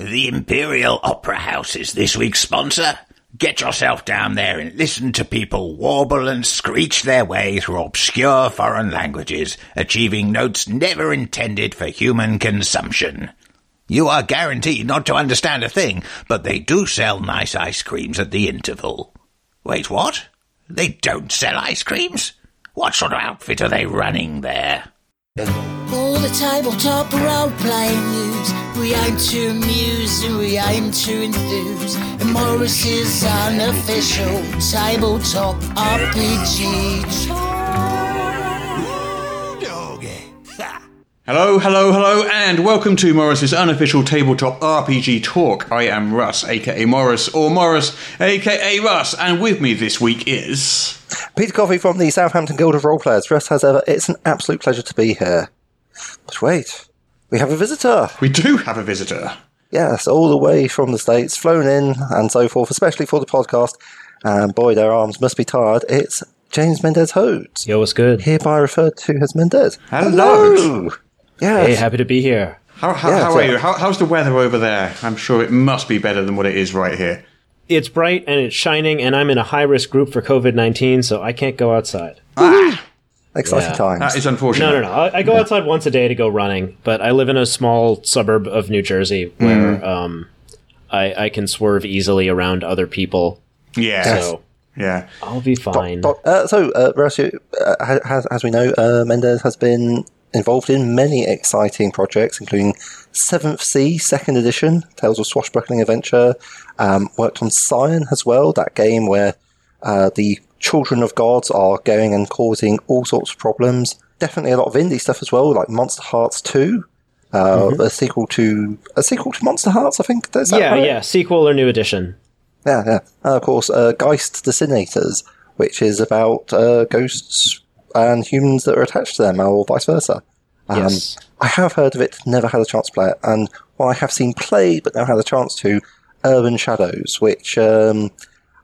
The Imperial Opera House is this week's sponsor. Get yourself down there and listen to people warble and screech their way through obscure foreign languages, achieving notes never intended for human consumption. You are guaranteed not to understand a thing, but they do sell nice ice creams at the interval. Wait, what? They don't sell ice creams? What sort of outfit are they running there? All the tabletop role playing news. We aim to amuse and we aim to enthuse. And Morris's unofficial tabletop RPG. Hello, hello, hello, and welcome to Morris's unofficial tabletop RPG talk. I am Russ, aka Morris, or Morris, aka Russ, and with me this week is. Peter Coffey from the Southampton Guild of Roleplayers. Dressed as ever, it's an absolute pleasure to be here. But wait, we have a visitor. We do have a visitor. Yes, all the way from the States, flown in and so forth, especially for the podcast. And boy, their arms must be tired. It's James Mendez Hodes, Yo, what's good? hereby referred to as Mendez. Hello. Yes. Hey, happy to be here. How, how, Yeah, how so- are you? How, how's the weather over there? I'm sure it must be better than what it is right here. It's bright and it's shining, and I'm in a high risk group for COVID 19, so I can't go outside. Ah, Exciting Yeah. times. That is unfortunate. No, no, no. I, I go outside once a day to go running, but I live in a small suburb of New Jersey where um, I, I can swerve easily around other people, Yeah. so Yeah. I'll be fine. But, uh, so, uh, Horacio, uh, has, as we know, uh, Mendez has been involved in many exciting projects, including Seventh Sea, Second Edition, Tales of Swashbuckling Adventure. Um, worked on Scion as well, that game where uh, the children of gods are going and causing all sorts of problems. Definitely a lot of indie stuff as well, like Monsterhearts Two, uh, a sequel to a sequel to Monsterhearts. I think. Is yeah, right? yeah. Sequel or new edition. Yeah, yeah. And of course, uh, Geist the Sin-Eaters, which is about uh, ghosts and humans that are attached to them, or vice versa. Um, Yes. I have heard of it, never had a chance to play it, and while I have seen play, but never had a chance to, Urban Shadows, which um,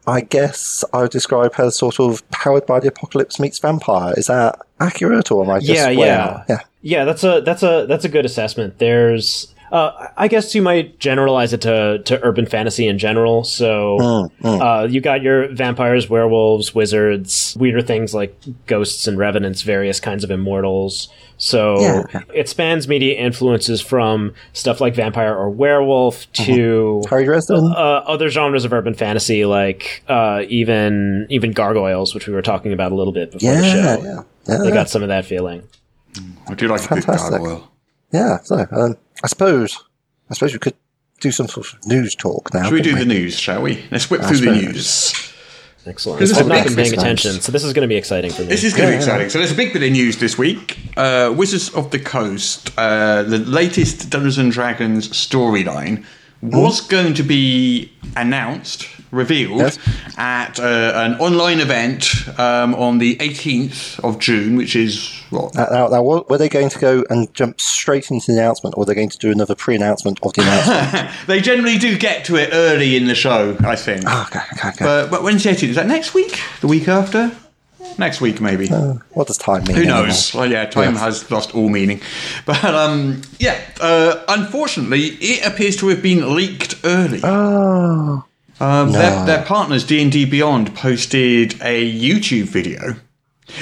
I guess I would describe her as sort of powered by the apocalypse meets vampire. Is that accurate, or am I just yeah, yeah, yeah? yeah. That's a that's a that's a good assessment. There's, uh, I guess you might generalize it to to urban fantasy in general. So, Uh, you got your vampires, werewolves, wizards, weirder things like ghosts and revenants, various kinds of immortals. So Yeah, yeah. it spans media influences from stuff like vampire or werewolf to Harry Dresden. uh, other genres of urban fantasy, like uh, even even gargoyles, which we were talking about a little bit before yeah, the show. yeah, yeah. They got some of that feeling. I do like a good Fantastic. gargoyle. Yeah, so um, I suppose I suppose we could do some sort of news talk now. Should we do couldn't the news, shall we? Let's whip through the news. Excellent. This is I've not been paying Christmas. attention, so this is going to be exciting for me. This is going to be exciting. So there's a big bit of news this week. Uh, Wizards of the Coast, uh, the latest Dungeons and Dragons storyline, was going to be announced, revealed Yes. at uh, an online event um, on the 18th of June, which is what? Now, now, now, were they going to go and jump straight into the announcement, or were they going to do another pre-announcement of the announcement? they generally do get to it early in the show, I think. Ah, okay, okay, okay. But, but when's the 18th? Is that next week? The week after? Next week, maybe. what does time mean? Who knows? Well, yeah, time Yes. has lost all meaning. But um, yeah, uh, unfortunately, it appears to have been leaked early. Oh, Um, their, their partners, D and D Beyond, posted a YouTube video,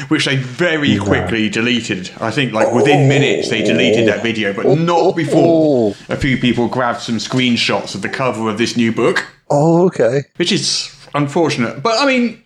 which they very quickly deleted. I think, like within minutes, they deleted that video, but not before a few people grabbed some screenshots of the cover of this new book, oh, okay. which is unfortunate. But I mean,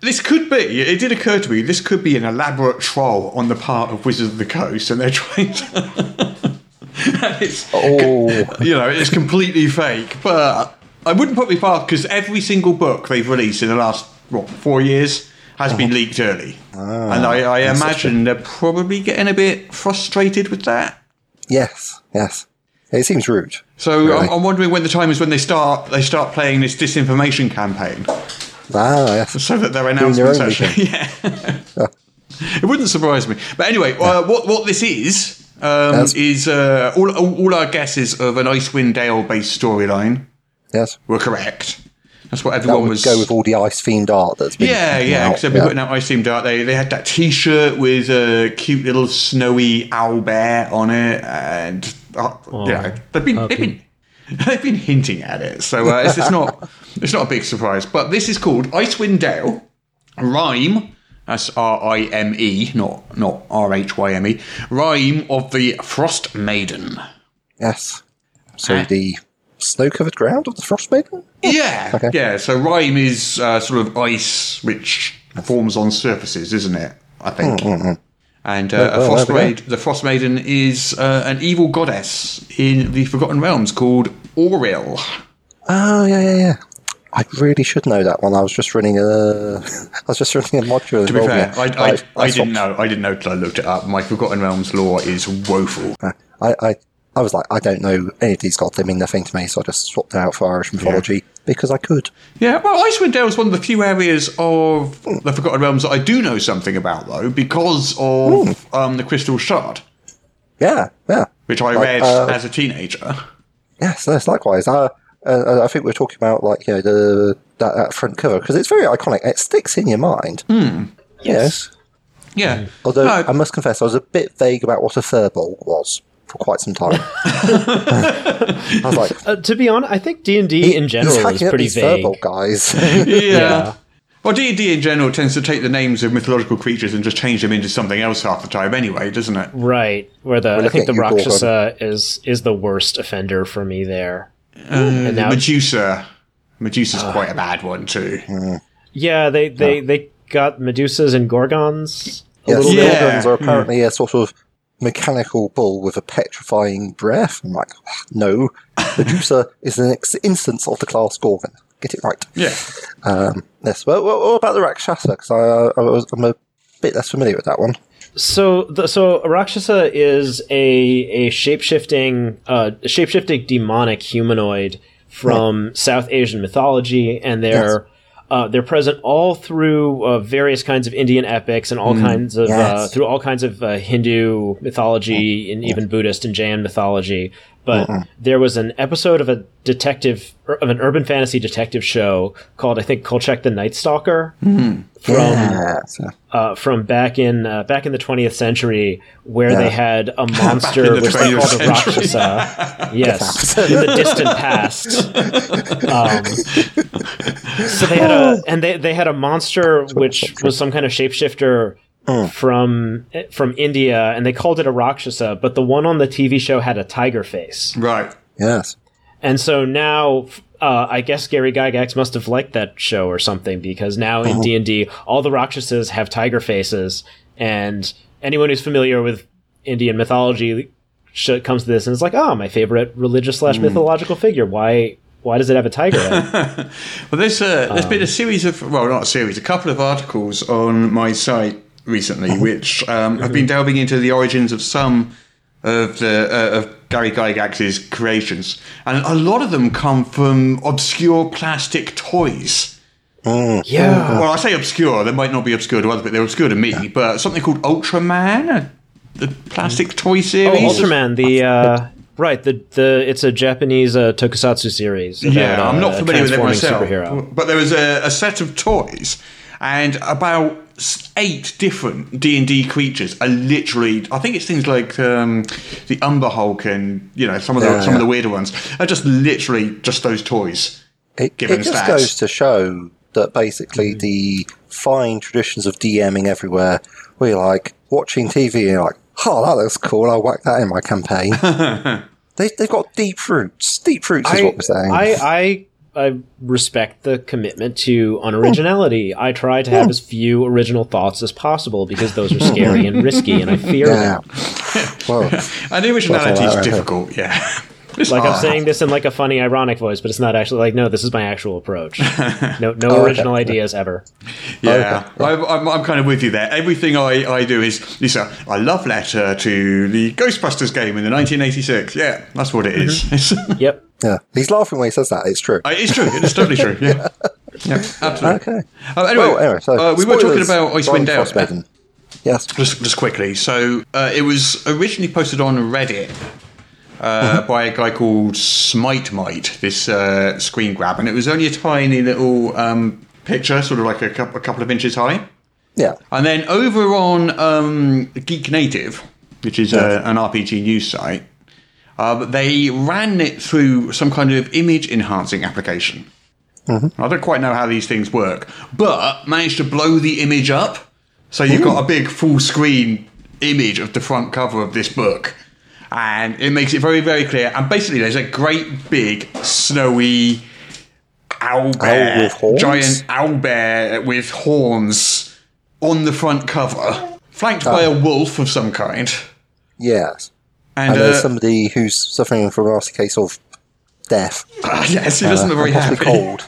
this could be, it did occur to me, this could be an elaborate troll on the part of Wizards of the Coast, and they're trying to. it's, Oh. you know, it's completely fake, but I wouldn't put me past because every single book they've released in the last, what, four years has been leaked early. and I, I imagine they're probably getting a bit frustrated with that. yes, yes. It seems rude. So Really? I'm, I'm wondering when the time is when they start they start playing this disinformation campaign. Ah, yes. so that their announcements actually, yeah. it wouldn't surprise me. But anyway, uh, what what this is um, is uh, all, all all our guesses of an Icewind Dale based storyline Yes. were correct. That's what That everyone would was. go with all the ice themed art that's been. yeah, yeah, because they've been Yeah. putting out Ice Themed Art. They they had that T-shirt with a cute little snowy owl bear on it, and uh, you know, they've been they've been They've been hinting at it, so uh, it's, it's not it's not a big surprise. But this is called Icewind Dale Rime. That's R I M E, not not R H Y M E. Rime of the Frost Maiden. Yes. So the snow-covered ground of the Frost Maiden. Yeah, Okay. yeah. So rime is uh, sort of ice which forms on surfaces, isn't it? I think. And uh, a well, frost there we go. maid, the frost maiden is uh, an evil goddess in the Forgotten Realms called Auril. Oh yeah, yeah, yeah. I really should know that one. I was just running a, I was just running a module. To be fair, I, I, I, I didn't know. I didn't know till I looked it up. My Forgotten Realms lore is woeful. I, I, I was like, I don't know any of these gods. They mean nothing to me, so I just swapped out for Irish mythology because I could. Yeah, well, Icewind Dale is one of the few areas of the Forgotten Realms that I do know something about, though, because of um, the Crystal Shard, Yeah, yeah. which I Like, read uh, as a teenager. Yes, yes, likewise. Uh, uh, I think we're talking about like you know the that, that front cover because it's very iconic. It sticks in your mind. Yes. Yeah. Although No, I must confess, I was a bit vague about what a furball was for quite some time. I was like, Uh, to be honest, I think D and D in general is pretty these vague. furball guys. yeah. Yeah. Well, D and D in general tends to take the names of mythological creatures and just change them into something else half the time, anyway, doesn't it? Right, where the I think the at you, Gorgon. Rakshasa is is the worst offender for me there. Uh, and now, Medusa, Medusa's quite a bad one too. Mm. yeah, they they they got Medusas and Gorgons. A yes, little. Yeah. Gorgons are hmm. apparently a sort of mechanical bull with a petrifying breath. I'm like, no, Medusa is an ex- instance of the class Gorgon. Get it right. Yeah. Um, yes. Well, what, what about the Rakshasa? Because I, uh, I was, I'm a bit less familiar with that one. So, the, so Rakshasa is a a shapeshifting, uh, shapeshifting demonic humanoid from South Asian mythology, and they're uh, they're present all through uh, various kinds of Indian epics and all kinds of uh, through all kinds of uh, Hindu mythology and even Buddhist and Jain mythology. But there was an episode of a detective of an urban fantasy detective show called I think Kolchak the Night Stalker from yeah. Uh, from back in uh, back in the 20th century, where they had a in monster the which they 20th called a Rakshasa. yes, in the distant past. Um, so they had a and they they had a monster which was some kind of shapeshifter. From from India, and they called it a Rakshasa, but the one on the TV show had a tiger face. Right. yes. And so now, uh, I guess Gary Gygax must have liked that show or something because now in D and D, all the Rakshasas have tiger faces, and anyone who's familiar with Indian mythology sh- comes to this and is like, "Oh, my favorite religious slash mythological figure. Why? Why does it have a tiger? Well, there's uh, there's been a series of well, not a series, a couple of articles on my site recently, which um, have been delving into the origins of some of the uh, of Gary Gygax's creations, and a lot of them come from obscure plastic toys. yeah, Well, I say obscure; they might not be obscure to others, but they're obscure to me. But something called Ultraman, uh, the plastic toy oh, series. Ultraman. The uh, right, the the it's a Japanese uh, tokusatsu series. about, Yeah, I'm uh, not a familiar with it myself. Superhero. But there was a, a set of toys, and about eight different D and D creatures are literally. I think it's things like um, the Umber Hulk and you know some of the Yeah, some of the weirder ones are just literally just those toys. It, Given it just stats. goes to show that basically the fine traditions of DMing everywhere, where you're like watching TV and you're like, oh, that looks cool, I'll whack that in my campaign. they, they've got deep roots. Deep roots is I, what we're saying. I, I I respect the commitment to unoriginality. I try to have hmm. as few original thoughts as possible because those are scary and risky, and I fear yeah. them. well, And the originality Well, is right, right. difficult. Yeah. It's Like hard. I'm saying this in like a funny, ironic voice, but it's not actually like no. This is my actual approach. No, no oh, okay. original ideas ever. Yeah, I'm, I'm, I'm kind of with you there. Everything I, I do is Lisa. A love letter to the Ghostbusters game in the 1986. Yeah, that's what it is. It's, Yep. Yeah. He's laughing when he says that. It's true. it's true. It's totally true. Yeah, yeah, absolutely. Okay. Uh, anyway, Well, anyway, so uh, we were talking about Icewind Dale. Yes. Just, just quickly. So uh, it was originally posted on Reddit Uh-huh. uh, by a guy called Smite Might. This uh, screen grab, and it was only a tiny little um, picture, sort of like a, cou- a couple of inches high. Yeah. And then over on um, Geek Native, which is uh, an RPG news site, Uh, they ran it through some kind of image enhancing application. I don't quite know how these things work, but managed to blow the image up. So you've got a big full screen image of the front cover of this book. And it makes it very, very clear. And basically, there's a great big snowy owl bear, giant owl bear with horns on the front cover, flanked by a wolf of some kind. Yes. And, And there's uh, somebody who's suffering from a nasty case of death. yes, he doesn't look very happy. cold.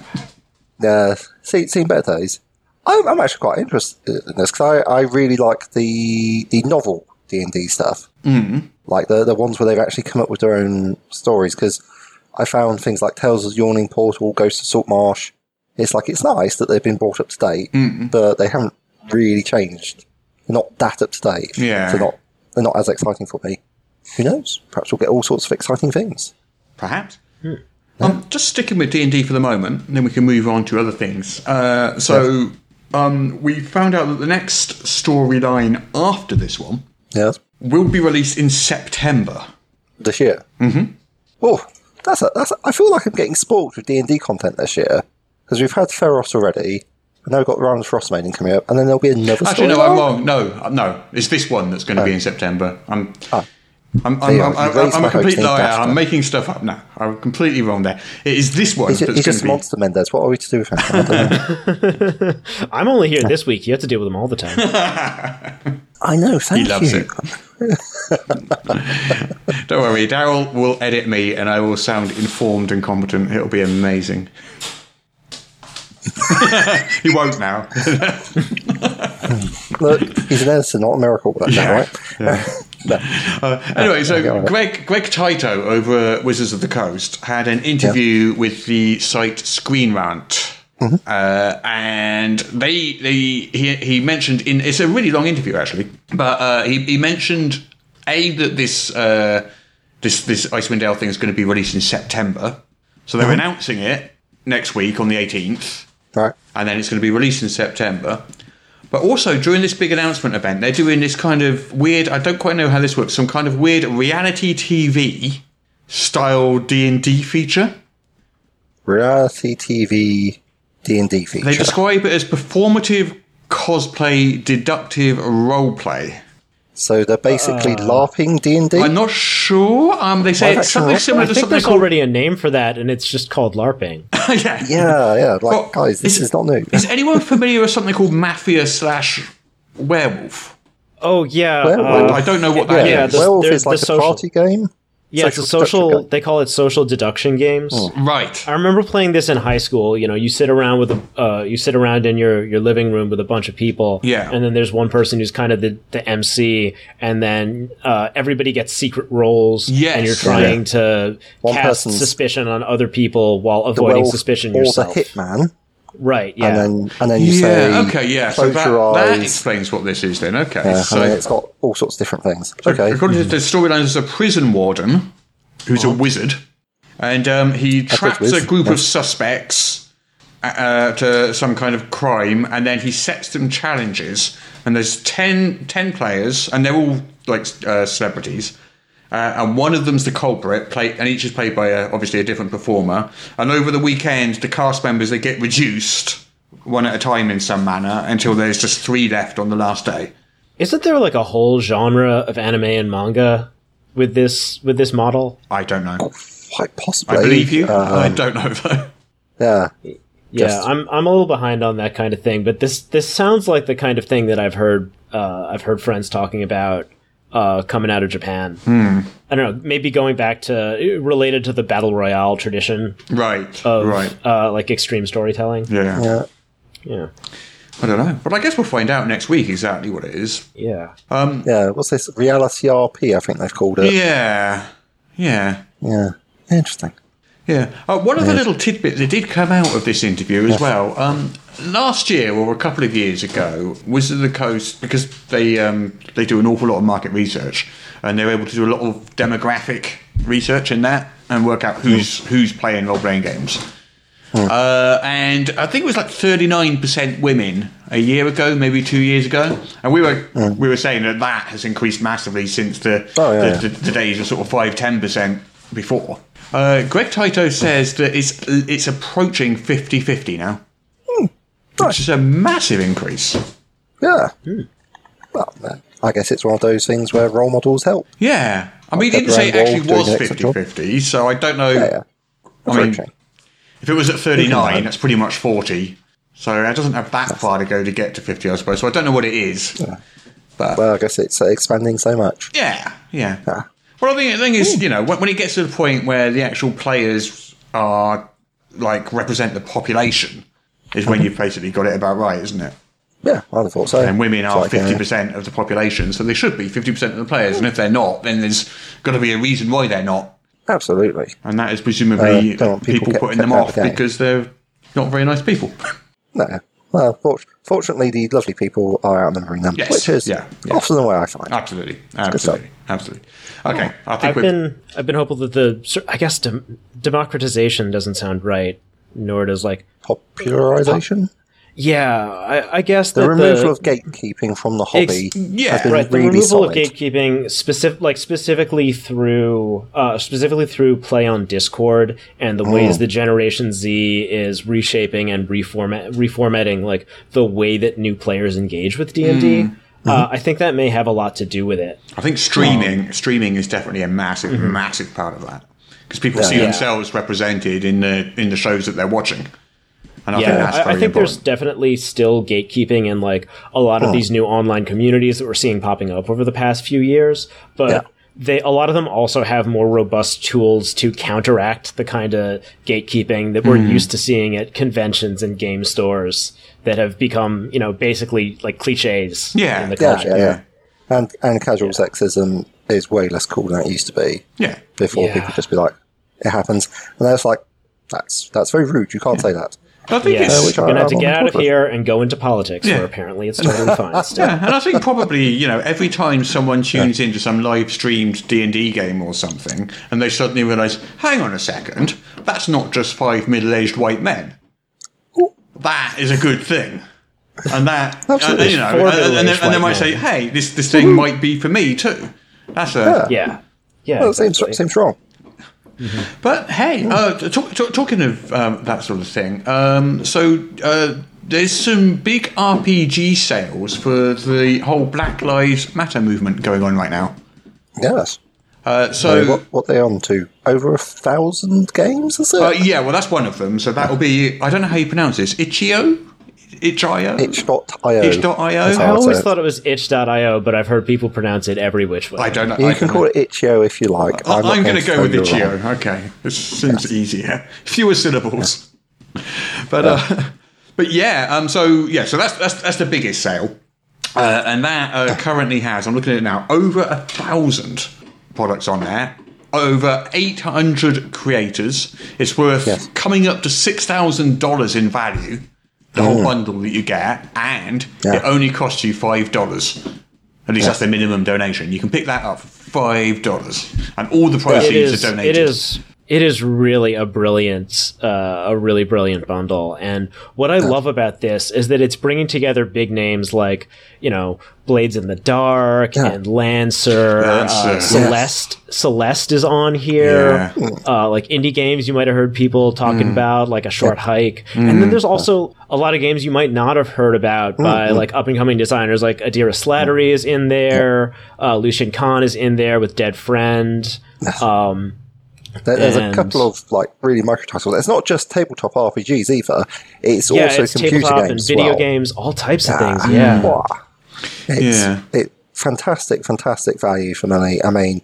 Yeah, see, seen better days. I'm, I'm actually quite interested in this because I, I really like the the novel D and D stuff, mm. like the the ones where they've actually come up with their own stories. Because I found things like Tales of the Yawning Portal, Ghost of Salt Marsh. It's like it's nice that they've been brought up to date, but they haven't really changed. They're not that up to date. Yeah. they're not they're not as exciting for me. Who knows? Perhaps we'll get all sorts of exciting things. Perhaps. Um, just sticking with D and D for the moment, and then we can move on to other things. Uh, so, um, we found out that the next storyline after this one Yes. will be released in September. this year. Mm-hmm. Oh, that's a, that's. A, I feel like I'm getting spoiled with D and D content this year because we've had Theros already, and now we've got Rime Frostmaiden coming up, and then there'll be another. Actually, no. I'm wrong. No, uh, no, it's this one that's going to be in September. I'm. I'm, I'm, you I'm. I'm, You raised I'm a complete liar. dashed I'm making stuff up now. I'm completely wrong there. It is this one He's, he's just be. monster, Mendez. What are we to do with him? I'm only here this week. You have to deal with them all the time. I know. Thank He loves you. it. Don't worry, Daryl will edit me, and I will sound informed and competent. It'll be amazing. he won't now. Look, he's an editor, not a miracle. That's Yeah. right. No. Anyway, so. Greg Greg Tito over at Wizards of the Coast had an interview with the site Screen Rant. Mm-hmm. Uh, and they, they he, he mentioned in it's a really long interview actually, but uh, he, he mentioned a that this uh, this this Icewind Dale thing is going to be released in September, so they're Mm-hmm. announcing it next week on the 18th Right. and then it's going to be released in September. But also during this big announcement event, they're doing this kind of weird. I don't quite know how this works. Some kind of weird reality TV style D and D feature. Reality TV D and D feature. They describe it as performative cosplay, deductive role play. So they're basically Uh, LARPing D and D. I'm not sure. Um, they say Live it's action something role similar I to think something there's called. already a name for that, and it's just called LARPing. yeah. Yeah, yeah. Like, Well, guys, this is- is not new. Is anyone familiar with something called Mafia slash Werewolf? Oh yeah, Werewolf. uh, I don't know what that is. yeah, the- Werewolf there's is like a social- party game. Yeah, it's a social deduction social. game. They call it social deduction games. Right. I remember playing this in high school. You know, you sit around with a, uh, you sit around in your, your living room with a bunch of people. Yeah. And then there's one person who's kind of the, the MC, and then uh, everybody gets secret roles. Yes. And you're trying to One cast suspicion on other people while avoiding werewolf suspicion or yourself. the hitman, Right. Yeah. and then and then you yeah. say, okay. Yeah. So close that, that explains what this is then. Okay. Yeah, so and then it's got all sorts of different things. Okay, according to the storyline, there's a prison warden who's a wizard, and um, he traps a group yeah. of suspects uh, to some kind of crime, and then he sets them challenges. And there's 10, 10 players, and they're all like uh, celebrities. Uh, and one of them's the culprit, play, and each is played by a, obviously a different performer. And over the weekend, the cast members they get reduced one at a time in some manner until there's just three left on the last day. Isn't there like a whole genre of anime and manga with this with this model? I don't know. quite possibly. I believe you. Uh, I don't know though. yeah, Yeah, Just- I'm I'm a little behind on that kind of thing, but this this sounds like the kind of thing that I've heard uh, I've heard friends talking about uh, coming out of Japan. I don't know, maybe going back to related to the battle royale tradition Right. of right. uh, like extreme storytelling. Yeah. yeah. Yeah, I don't know. But I guess we'll find out next week exactly what it is. yeah. Yeah, what's this? Reality RP, I think they've called it. Yeah. Yeah. Yeah. Interesting. Yeah. Uh, one of the little tidbits that did come out of this interview as well. Um, last year or a couple of years ago, Wizard of the Coast because they um, they do an awful lot of market research and they're able to do a lot of demographic research in that and work out who's who's playing role playing games. Uh, and I think it was like 39% women a year ago, maybe two years ago. And we were we were saying that that has increased massively since the, Oh, yeah, the, the, the days of sort of 5 10% before. Uh, Greg Tito says that it's, it's approaching 50 50 now, which is a massive increase. Yeah. Well, uh, I guess it's one of those things where role models help. Yeah. I mean, he didn't say it and actually Wolf was doing an excellent 50 50, so I don't know. Yeah, yeah. I mean, Approaching. If it was at 39, that's pretty much 40. So it doesn't have that far to go to get to 50, I suppose. So I don't know what it is. But Well, I guess it's uh, expanding so much. yeah, yeah. Yeah. Well, I think the thing is, you know, when, when it gets to the point where the actual players are like represent the population, is when you've basically got it about right, isn't it? Yeah, I'd have thought so. And women are fifty percent of the population, so they should be fifty percent of the players. And if they're not, then there's got to be a reason why they're not, Absolutely. and that is presumably Uh, people people, putting them off the because they're not very nice people. No. Well, fort- fortunately, the lovely people are outnumbering them, Yes, which is yeah, yeah. often the way I find. Absolutely, absolutely, absolutely. Okay, I think I've been I've been hopeful that the I guess dem- democratization doesn't sound right, nor does like Popularization? Yeah I, I guess The that removal the, of gatekeeping from the hobby Ex- yeah, has been right the really removal solid. of gatekeeping specific like specifically through uh, specifically through play on discord and the Mm. ways that generation z is reshaping and reformat reformatting like the way that new players engage with d&d Mm-hmm. uh, i think that may have a lot to do with it I think streaming streaming is definitely a massive, massive part of that because people see Yeah. themselves represented in the in the shows that they're watching, and I think yeah, that's I, I think there's definitely still gatekeeping in like a lot of these new online communities that we're seeing popping up over the past few years, but Yeah. they a lot of them also have more robust tools to counteract the kind of gatekeeping that we're Mm-hmm. used to seeing at conventions and game stores that have become, you know, basically like cliches Yeah. in the Yeah, culture. yeah, yeah. And, and casual sexism is way less cool than it used to be. yeah. Before Yeah. people just be like, it happens. And then it's like, that's that's very rude. You can't say that. I think Yes, it's we're gonna have to get out of here and go into politics, Yeah. where apparently it's totally fine. Still. Yeah, and I think probably you know every time someone tunes into some live streamed D and D game or something, and they suddenly realise, hang on a second, that's not just five middle aged white men. That is a good thing, and that uh, and, you know, and, and, then, and they white might say, hey, this this thing might be for me too. That's a Yeah. Yeah. Well, it seems, exactly. seems wrong. But hey, uh, talk, talk, talking of um, that sort of thing, um, so uh, there's some big RPG sales for the whole Black Lives Matter movement going on right now. Yes. Uh, So, so what, what they on to? Over a thousand games, is it? uh, yeah, well that's one of them. So that'll be I don't know how you pronounce this. Itch.io, Itch.io, Itch.io. Itch.io? That's how I I'd say always it. thought it was itch.io, but I've heard people pronounce it every which way. I don't know. You I can call know. it Itch.io if you like. I- I'm, I'm going to to go with tell wrong. Itch.io. Okay, It seems easier. Fewer syllables. But uh, but yeah, um, so yeah, so that's that's that's the biggest sale, uh, and that uh, currently has. I'm looking at it now. Over a thousand products on there. Over 800 creators. It's worth Yes. coming up to six thousand dollars in value. The whole mm. bundle that you get, and Yeah. it only costs you five dollars. At least that's the minimum donation. You can pick that up for five dollars, and all the proceeds is are donated. it is it is really a brilliant uh, a really brilliant bundle. And what i love about this is that it's bringing together big names like you know blades in the dark Yeah. and lancer, Lancer. Uh, Yes. celeste celeste is on here. Yeah. uh, like indie games you might have heard people talking Mm. about like a short hike. And then there's also a lot of games you might not have heard about Mm, by like up and coming designers like adira slattery is in there. Uh, lucian kahn is in there with dead friend. Um, There- There's And- a couple of like really micro titles. It's not just tabletop RPGs either. It's yeah, also it's computer games. and video well. games, all types of Ah, things. Yeah, wow. It's, Yeah. It, fantastic, fantastic value for money. I mean,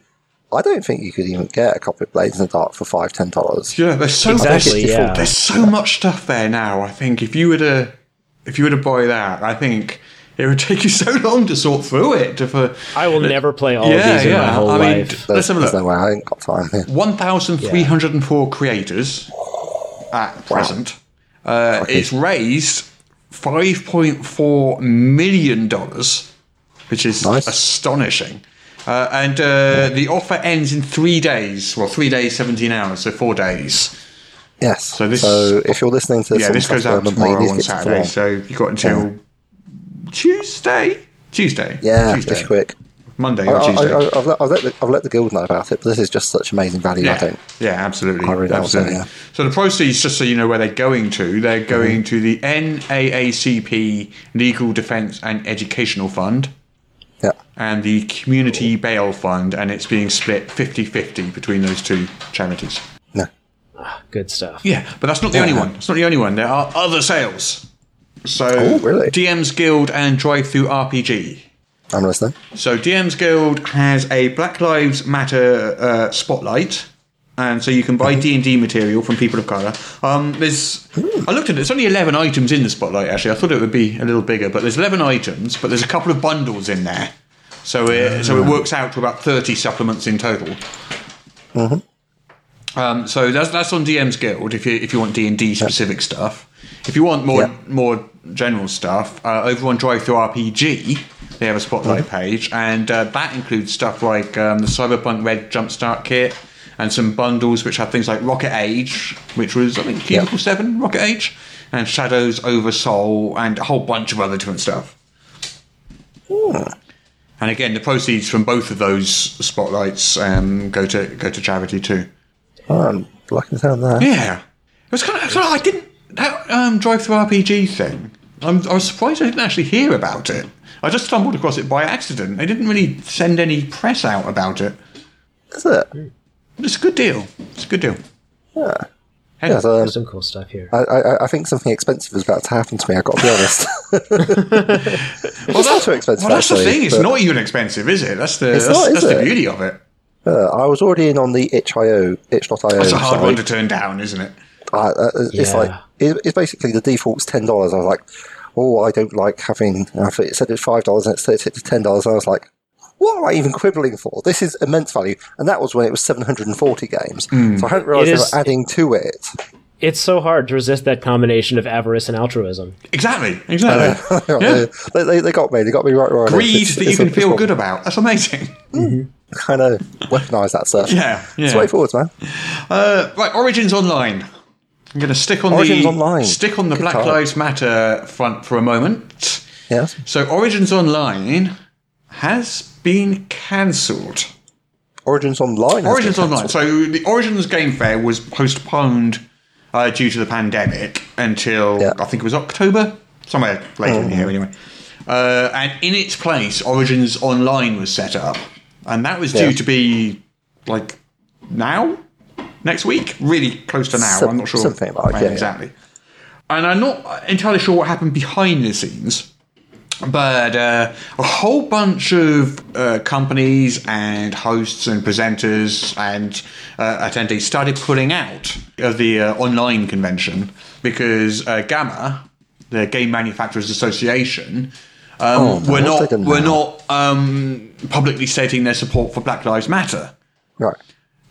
I don't think you could even get a copy of Blades in the Dark for five, ten dollars. Yeah, there's so Exactly, there's, yeah. there's so much stuff there now. I think if you were to if you were to buy that, I think it would take you so long to sort through it. To, for I will never play all Yeah, of these in my yeah. whole I mean, life. Let's There's, have a there's look. no way. I ain't got time. Yeah. 1,304 creators at present. Uh, It's raised $5.4 million, which is Nice. astonishing. Uh, and uh, the offer ends in three days. Well, three days, 17 hours, so four days. Yes. So So, this- if you're listening to this, Yeah, this goes out tomorrow on get to Saturday, come so you've got until Tuesday. Tuesday. Yeah, Tuesday. just quick. Monday or I, Tuesday. I, I've, let, I've, let the, I've let the guild know about it, but this is just such amazing value. I yeah, think. yeah, absolutely. I read that also, absolutely. yeah. So the proceeds, just so you know where they're going to, they're Mm-hmm. going to the NAACP Legal Defence and Educational Fund Yeah. and the Community Bail Fund, and it's being split 50-50 between those two charities. No. Good stuff. Yeah, but that's not the only one. It's not the only one. There are other sales. So Oh, really? DM's Guild and Drive Through RPG. I'm listening. So DM's Guild has a Black Lives Matter uh, spotlight, and so you can buy D and D material from people of color. Um, there's, I looked at it. There's only eleven items in the spotlight. Actually, I thought it would be a little bigger, but there's eleven items. But there's a couple of bundles in there, so it so it works out to about thirty supplements in total. Um, so that's that's on DM's Guild if you if you want D and D specific stuff. If you want more Yeah. more general stuff, uh, over on Drive Through RPG, they have a spotlight Mm-hmm. page, and uh, that includes stuff like um, the Cyberpunk Red Jumpstart Kit and some bundles which have things like Rocket Age, which was I think Cubicle Seven Rocket Age, and Shadows over Sol, and a whole bunch of other different stuff. And again, the proceeds from both of those spotlights um, go to go to charity too. Oh, I'm liking the sound there. Yeah, it was kind of. So I didn't that um, drive through RPG thing. I'm, I was surprised I didn't actually hear about it. I just stumbled across it by accident. They didn't really send any press out about it. Is it? But it's a good deal. It's a good deal. Yeah. Hey, Yeah, so, um, There's some cool stuff here. I, I, I think something expensive is about to happen to me. I've got to be honest. well, it's not too expensive, Well, that's the actually, thing. It's not even expensive, is it? That's the It's that's, not, is that's the beauty of it. Uh, I was already in on the itch.io, itch.io. It's a hard site. one to turn down, isn't it? Uh, uh, it's Yeah. like it, it's basically the default's ten dollars. I was like, oh, I don't like having. I thought it said it's five dollars and it said it's ten dollars. I was like, what am I even quibbling for? This is immense value, and that was when it was seven hundred and forty games. Hmm. So I hadn't realised It they were adding to it. It's so hard to resist that combination of avarice and altruism. Exactly. Exactly. yeah. they, they, they got me. They got me right. right Greed that you can feel good about. That's amazing. Kind of weaponize that stuff. Yeah. It's Yeah. way forwards, man. Uh, right, Origins Online. I'm going to stick on Origins the Online. stick on the Good Black time. Lives Matter front for a moment. Yes. So, Origins Online has been cancelled. Origins Online. Origins Online. So, the Origins Game Fair was postponed uh, due to the pandemic until Yeah. I think it was October, somewhere later in the year, anyway. Uh, and in its place, Origins Online was set up, and that was due Yeah. to be like now, next week, really close to now. Some- I'm not sure something like, yeah, yeah. exactly. And I'm not entirely sure what happened behind the scenes. But uh, a whole bunch of uh, companies and hosts and presenters and uh, attendees started pulling out of the uh, online convention because uh, GAMA, the Game Manufacturers Association, um, Oh, no, were what's they not done were now? not um, publicly stating their support for Black Lives Matter. Right.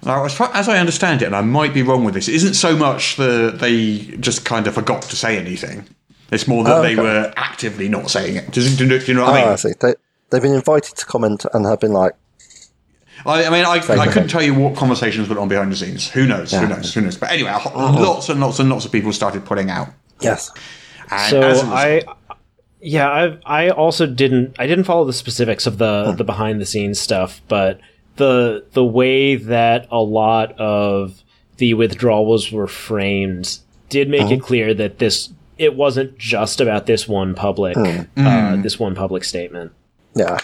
Now, as, far, as I understand it, and I might be wrong with this, it isn't so much that they just kind of forgot to say anything. It's more that Oh, they were actively not saying it. Do you, do you- do you know what Oh, I mean? I see. They, they've been invited to comment and have been like, I, I mean, I, I couldn't tell you what conversations went on behind the scenes. Who knows? Who knows? Who knows? But anyway, a lots and lots and lots of people started putting out. yes. And So as a I, yeah, I I also didn't I didn't follow the specifics of the the behind the scenes stuff, but the the way that a lot of the withdrawals were framed did make it clear that this it wasn't just about this one public uh, this one public statement. Yeah.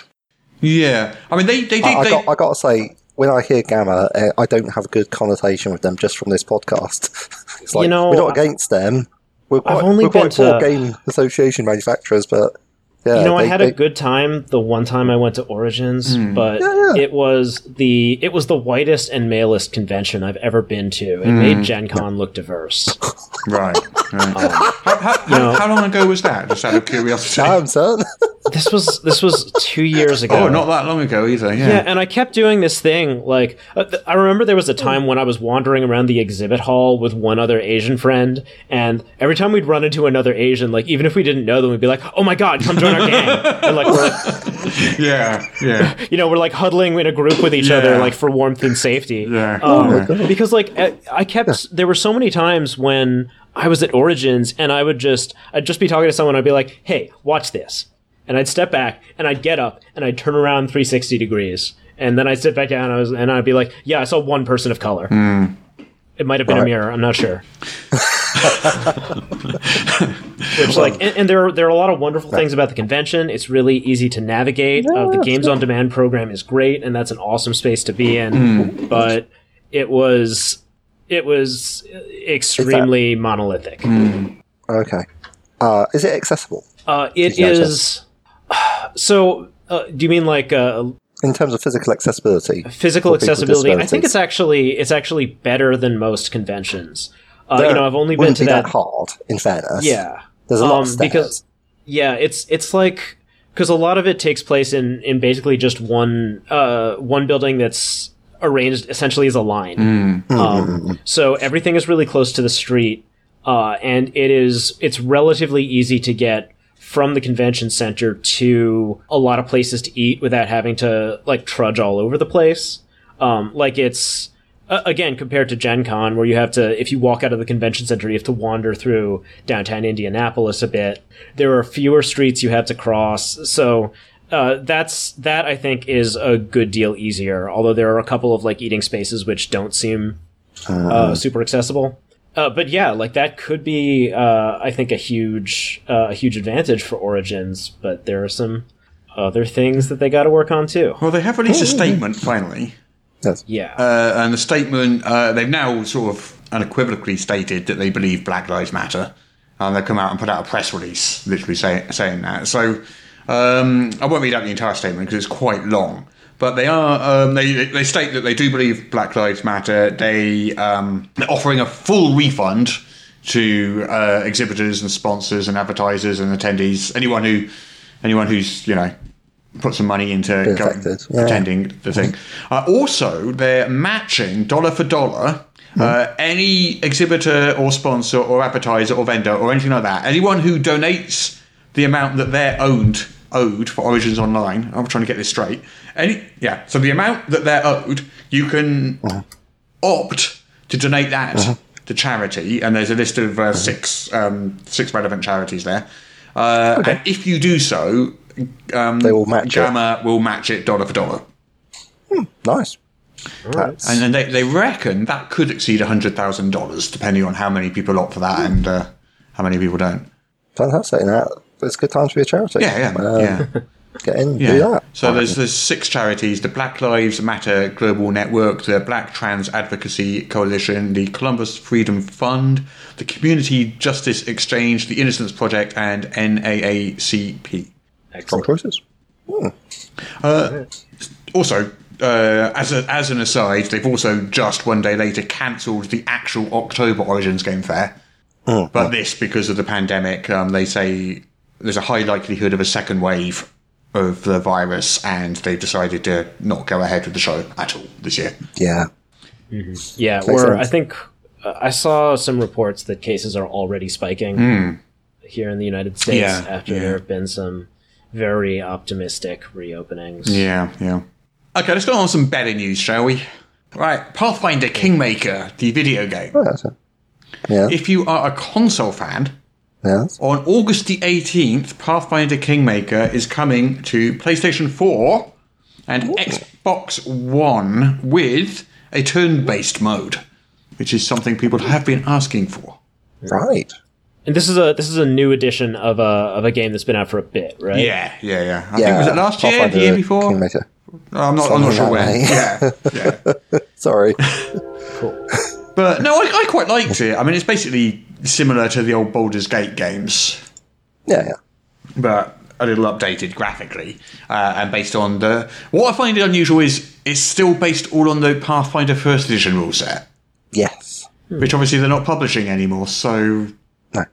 yeah, I mean, they they did. I, I they, got. I got to say, when I hear GAMA, uh, I don't have a good connotation with them just from this podcast. it's like You know, we're not against them. Oh, we're quite, only we're been quite to- game association manufacturers, but yeah, you know, I had they- a good time the one time I went to Origins, hmm. but Yeah, yeah. it was the it was the whitest and malest convention I've ever been to. It hmm. made Gen Con look diverse. right. right. Um, how, how, how, know- how long ago was that? Just out of curiosity. Damn, son. this was this was two years ago. Oh, not that long ago either. Yeah. Yeah, and I kept doing this thing. Like, uh, th- I remember there was a time when I was wandering around the exhibit hall with one other Asian friend, and every time we'd run into another Asian, like, even if we didn't know them, we'd be like, "Oh my god, come join our gang!" and like, we're, yeah, yeah. you know, we're like huddling in a group with each Yeah. other, like for warmth and safety. Yeah. Um, Oh my because like I- I kept there were so many times when I was at Origins and I would just I'd just be talking to someone I'd be like, "Hey, watch this." And I'd step back and I'd get up and I'd turn around 360 degrees. And then I'd sit back down and I was and I'd be like, "Yeah, I saw one person of color." It might have been a mirror. I'm not sure. Which like, and, and there are there are a lot of wonderful things about the convention. It's really easy to navigate. uh, the Games on Demand program is great, and that's an awesome space to be in. But it was it was extremely monolithic. Okay. Uh, is it accessible Uh, it you. So, uh, do you mean like uh, in terms of physical accessibility? physical For people with accessibility? I think it's actually it's actually better than most conventions. Uh, you know, I've only been to be that. that hard. In fairness, Yeah, There's a lot Um, of because yeah, it's it's like because a lot of it takes place in in basically just one uh one building that's arranged essentially as a line. Um, so everything is really close to the street, uh, and it is it's relatively easy to get from the convention center to a lot of places to eat without having to like trudge all over the place. Um, like it's uh, again compared to Gen Con, where you have to, if you walk out of the convention center, you have to wander through downtown Indianapolis a bit. There are fewer streets you have to cross, so uh, that's that I think is a good deal easier. Although there are a couple of like eating spaces which don't seem uh, super accessible. Uh, but yeah, like that could be, uh, I think, a huge, uh, a huge advantage for Origins. But there are some other things that they got to work on too. Well, they have released a statement finally. Yes. Yeah. Uh, and the statement, uh, they've now sort of unequivocally stated that they believe Black Lives Matter. And they've come out and put out a press release literally say, saying that. So um, I won't read out the entire statement because it's quite long. But they are um, they they state that they do believe Black Lives Matter. They um, they're offering a full refund to uh, exhibitors and sponsors and advertisers and attendees. Anyone who anyone who's you know put some money into going, yeah. attending the thing. Uh, also, they're matching dollar for dollar. Uh, any exhibitor or sponsor or advertiser or vendor or anything like that, anyone who donates the amount that they're owned owed for Origins Online. I'm trying to get this straight. Any yeah, so the amount that they're owed, you can opt to donate that to charity, and there's a list of uh, six um, six relevant charities there. Uh, And if you do so, um, They will match it. GAMA will match it dollar for dollar. Nice. That's, And then they, they reckon that could exceed $100,000, depending on how many people opt for that and uh, how many people don't. fantastic. Now, it's a good time to be a charity. Yeah, yeah, Um, yeah. Get in, yeah. do that. So there's there's six charities: the Black Lives Matter Global Network, the Black Trans Advocacy Coalition, the Columbus Freedom Fund, the Community Justice Exchange, the Innocence Project, and NAACP. Excellent choices. Also, uh, as a, as an aside, they've also just one day later cancelled the actual October Origins Game Fair. But this, because of the pandemic, um, they say there's a high likelihood of a second wave of the virus, and they've decided to not go ahead with the show at all this year. Yeah. Yeah, Makes or. I think uh, I saw some reports that cases are already spiking here in the United States Yeah, after yeah. there have been some very optimistic reopenings. Yeah, yeah. Okay, let's go on some better news, shall we? Right, Pathfinder Kingmaker, the video game. Oh, that's it. Yeah. If you are a console fan, Yes. On August the 18th, Pathfinder Kingmaker is coming to PlayStation 4 and Xbox One with a turn based mode, which is something people have been asking for. Right. And this is a this is a new edition of a of a game that's been out for a bit, right? Yeah, yeah, yeah. I Yeah. think was it last year, the Pathfinder year before? Kingmaker. I'm not, I'm not sure like when. Yeah, yeah. Sorry. But no, I, I quite liked it. I mean, it's basically similar to the old Baldur's Gate games. Yeah, yeah. but a little updated graphically uh, and based on the what i find unusual is it's still based all on the pathfinder first edition rule set Yes. which obviously they're not publishing anymore so No.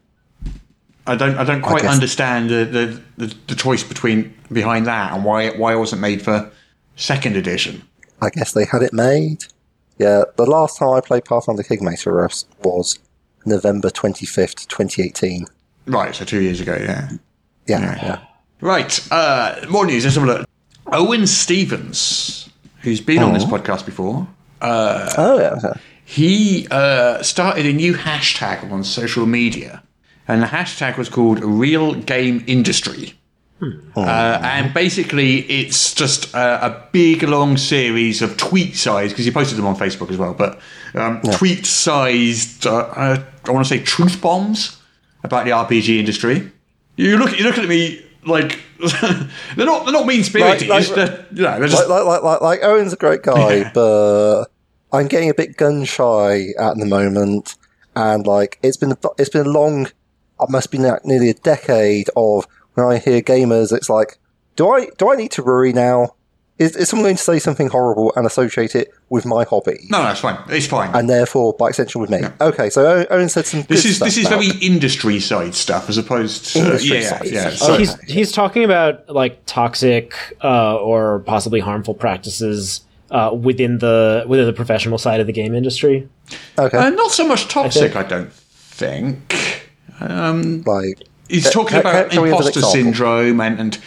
I don't I don't quite guess- understand the, the, the, the choice between behind that and why it, why it wasn't made for second edition. I guess they had it made. Yeah, the last time I played Pathfinder Kingmaker was, was November 25th, 2018. Right, so two years ago, yeah. Yeah, Yeah. yeah. Right, uh, more news. Let's have a look. Owen Stephens, who's been on this podcast before, Oh, yeah. he uh, started a new hashtag on social media, and the hashtag was called Real Game Industry. Uh, and basically, it's just a, a big, long series of tweet size because he posted them on Facebook as well. But um, tweet sized, uh, uh, I want to say, truth bombs about the RPG industry. You look, you're looking at me like they're not they're not mean spirited. Like- like- they're, you know, they're just Like, like, like, like, Owen's a great guy, Yeah. but I'm getting a bit gun shy at the moment. And, like, it's been, it's been a long, it must be like nearly a decade of when I hear gamers, it's like, do I, do I need to worry now? Is, is someone going to say something horrible and associate it with my hobby? no, no, it's fine. It's fine. and therefore by extension with me. Okay, so Owen- Owen said some. this good is stuff this is about- very industry side stuff as opposed to Industry yeah, side yeah. So, Okay. he's he's talking about like toxic uh, or possibly harmful practices uh, within the within the professional side of the game industry. okay. uh, not so much toxic, I don't think. Um, like he's Ca- talking ca- about can we have an imposter syndrome and and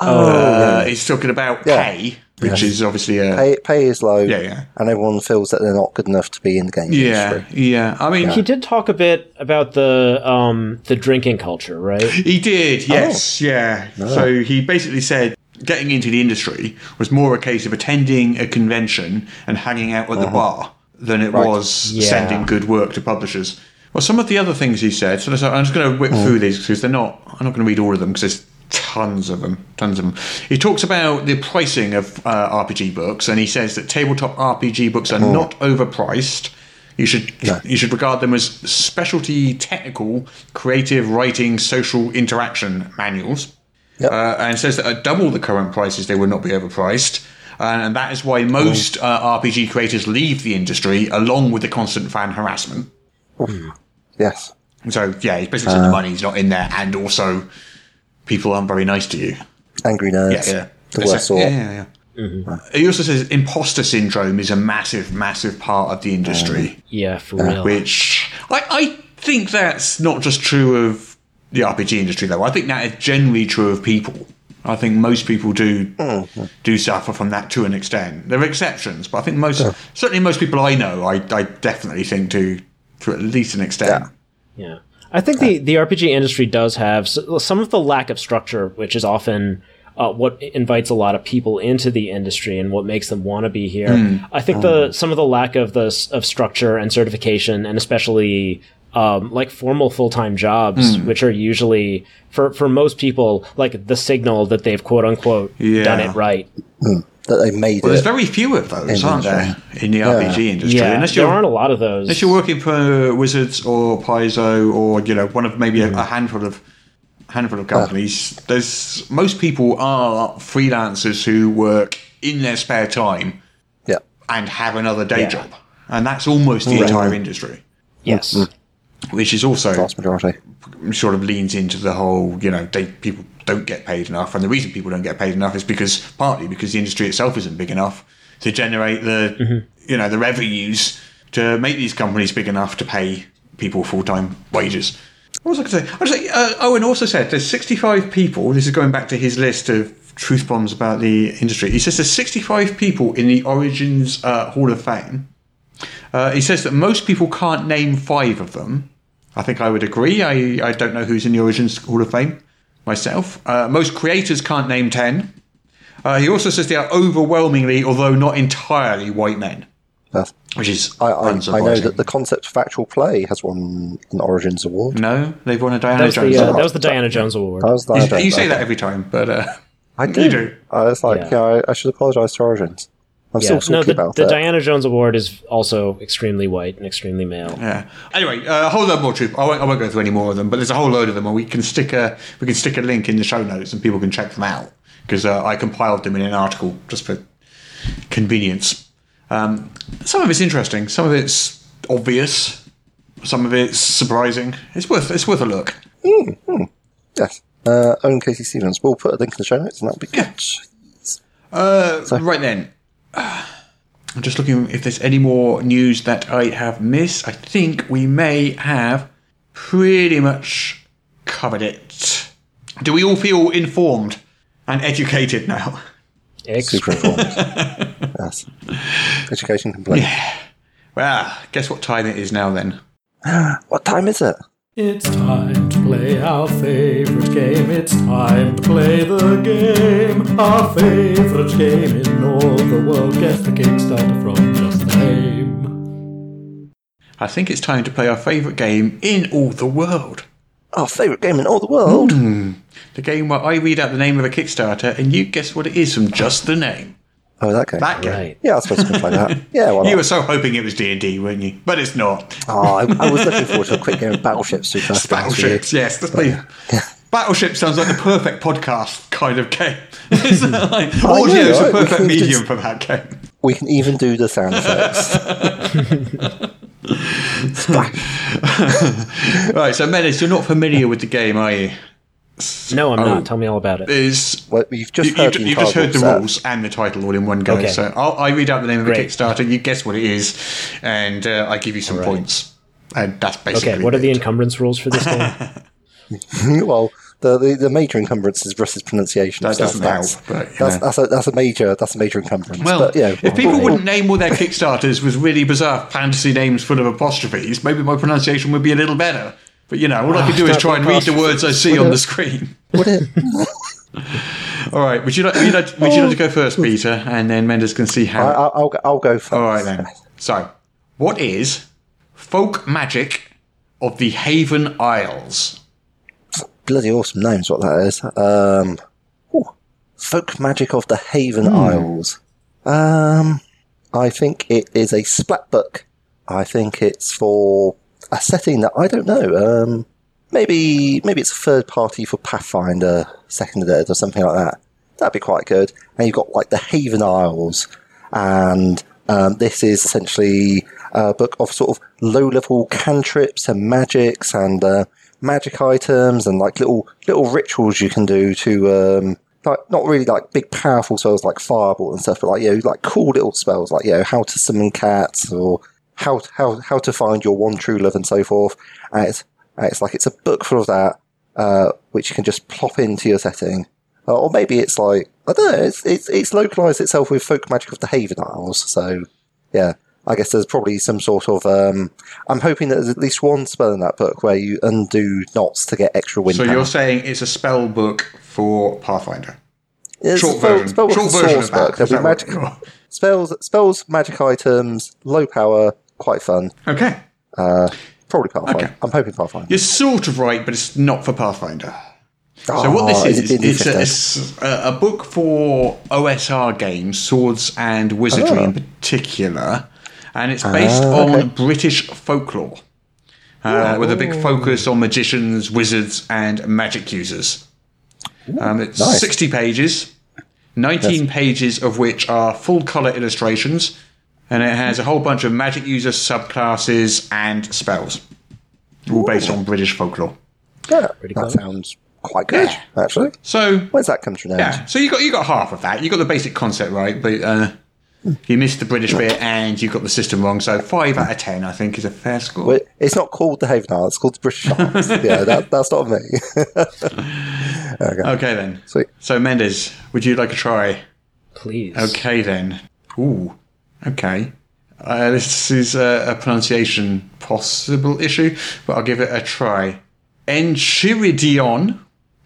oh, uh, he's talking about Yeah. pay, which is obviously a pay pay is low. Yeah, yeah. and everyone feels that they're not good enough to be in the game yeah, industry. yeah. I mean, He did talk a bit about the um, the drinking culture, right? He did, yes, yeah. So he basically said getting into the industry was more a case of attending a convention and hanging out at the bar than it was Yeah. sending good work to publishers. Well, some of the other things he said, so I'm just going to whip through these because they're not. I'm not going to read all of them because there's tons of them, tons of them. He talks about the pricing of uh, RPG books, and he says that tabletop RPG books are not overpriced. You should you should regard them as specialty, technical, creative writing, social interaction manuals. Yep. Uh, and says that at double the current prices, they would not be overpriced. Uh, and that is why most uh, RPG creators leave the industry, along with the constant fan harassment. Yes, So yeah, he's basically saying the uh, money's not in there, and also people aren't very nice to you. angry nerds. Yeah, yeah. The That's worst it. sort. Yeah, yeah, yeah. Mm-hmm. He also says imposter syndrome is a massive, massive part of the industry, uh, Yeah, for real. which I, I think that's not just true of the RPG industry, though. I think that is generally true of people. I think most people do mm-hmm. do suffer from that to an extent. There are exceptions, but I think most, certainly most people I know, I, I definitely think do to at least an extent. Yeah. Yeah. I think the, the RPG industry does have some of the lack of structure, which is often uh, what invites a lot of people into the industry and what makes them want to be here. I think the some of the lack of the of structure and certification, and especially um, like formal full time jobs, which are usually for for most people like the signal that they've quote unquote done it right. That they made Well, there's it. very few of those, aren't there, in the RPG industry? Yeah, Unless there you're aren't a lot of those. Unless you're working for Wizards or Paizo or you know one of maybe a, a handful of handful of companies, there's most people are freelancers who work in their spare time yeah, and have another day Yeah. job, and that's almost the entire industry, yes. Mm. which is also vast majority. sort of leans into the whole you know they people don't get paid enough, and the reason people don't get paid enough is because partly because the industry itself isn't big enough to generate the you know the revenues to make these companies big enough to pay people full time wages. What was I going to say? I was say uh, Owen also said there's 65 people. This is going back to his list of truth bombs about the industry. He says there's 65 people in the Origins uh, Hall of Fame. Uh, he says that most people can't name five of them. I think I would agree. I, I don't know who's in the Origins Hall of Fame myself. Uh, most creators can't name 10. Uh, he also says they are overwhelmingly, although not entirely, white men, That's- which is I, I. I know that the concept of actual play has won an Origins award. No, they've won a Diana Jones the, uh, award. that was the Diana Jones Award. That was the You- you say that every time, but uh, I you do. do. I was like, Yeah. you know, I, I should apologise to Origins. I'm Yeah. still No, salty the, about the it. Diana Jones Award is also extremely white and extremely male. Yeah. Anyway, uh, a whole load more truth. I won't, I won't go through any more of them, but there's a whole load of them, and we can stick a we can stick a link in the show notes, and people can check them out because uh, I compiled them in an article just for convenience. Um, some of it's interesting, some of it's obvious, some of it's surprising. It's worth it's worth a look. Yes. Uh, Owen K.C. Stephens. We'll put a link in the show notes, and that'll be good. Uh, right then. I'm just looking if there's any more news that I have missed. I think we may have pretty much covered it. Do we all feel informed and educated now? Super informed. yes. Education complete. Well, guess what time it is now then? What time is it? It's time to play our favorite game. It's time to play the game. Our favorite game in all the world. Guess the Kickstarter from just the name. I think it's time to play our favourite game in all the world. Our favourite game in all the world. Hmm. The game where I read out the name of a Kickstarter and you guess what it is from just the name. Oh, that game. That game. Right. Yeah, I suppose we can play that. Yeah, why You were so hoping it was D and D, weren't you? But it's not. Oh, I, I was looking forward to a quick game of Battleships. To be perfectly honest with you. Battleships, yes. That's the, Battleship sounds like the perfect podcast kind of game. It's hmm. like, oh, audio is right? a perfect medium just- for that game. We can even do the sound effects. Right, so Mendes, you're not familiar with the game, are you? No, I'm Oh. not. Tell me all about it. Is Well, you've just you, heard you, the you've just heard the set. rules and the title all in one go. Okay. So I'll, I read out the name of a Great. Kickstarter, you guess what it is, and uh, I give you some points. And that's basically Okay, what are the encumbrance rules for this game? well, the, the the major encumbrance is Russ's pronunciation. That so doesn't that's, help, but, that's, that's a that's a major that's a major encumbrance. Well, but, yeah, if people wouldn't name all their Kickstarters with really bizarre fantasy names full of apostrophes, maybe my pronunciation would be a little better. But you know, all I can do is try and read the words I see on the screen. All right, would you like, would you like, would you like to go first, Peter, and then Mendes can see how? I'll, I'll go- I'll go first. all right then. So, what is folk magic of the Haven Isles? Bloody awesome names, what that is. Um, ooh, folk magic of the Haven Hmm. Isles. Um, I think it is a splat book. I think it's for a setting that I don't know. Um, maybe maybe it's a third party for Pathfinder Second Edition or something like that. That'd be quite good. And you've got like the Haven Isles, and um, this is essentially a book of sort of low level cantrips and magics and uh, magic items and like little little rituals you can do to um, like not really like big powerful spells like fireball and stuff, but like you know like cool little spells like you know how to summon cats or how how how to find your one true love and so forth. And it's and it's like it's a book full of that, uh, which you can just plop into your setting. Uh, or maybe it's like I don't know. It's it's it's localized itself with folk magic of the Haven Isles. So yeah, I guess there's probably some sort of. Um, I'm hoping that there's at least one spell in that book where you undo knots to get extra wind. So power. you're saying it's a spell book for Pathfinder? It's Short spell, version. spell Short version of that. There'll be magic spells, spells, magic items, low power, quite fun. Okay. Uh, Probably Pathfinder. Okay. I'm hoping Pathfinder. You're sort of right, but it's not for Pathfinder. So what Oh, this is, it is D&D it's, a, a, book for OSR games, swords and wizardry Oh. in particular, and it's based Ah, on. British folklore, uh, with a big focus on magicians, wizards, and magic users. Um, it's nice. 60 pages, 19 pages of which are full color illustrations, and it has a whole bunch of magic user subclasses and spells, all based on British folklore. Yeah, that clever. sounds quite good, actually. So When's that come to an end? Yeah, so you got you got half of that. You got the basic concept right, but uh, you missed the British bit and you got the system wrong. So five out of ten, I think, is a fair score. Well, It's not called the Haven Isles, it's called the British Isles. yeah, that, that's not me. Okay then. Sweet. So Mendes, would you like a try? Please. Okay then. Ooh. Okay. Uh, this is a, a pronunciation possible issue, but I'll give it a try. Enchiridion,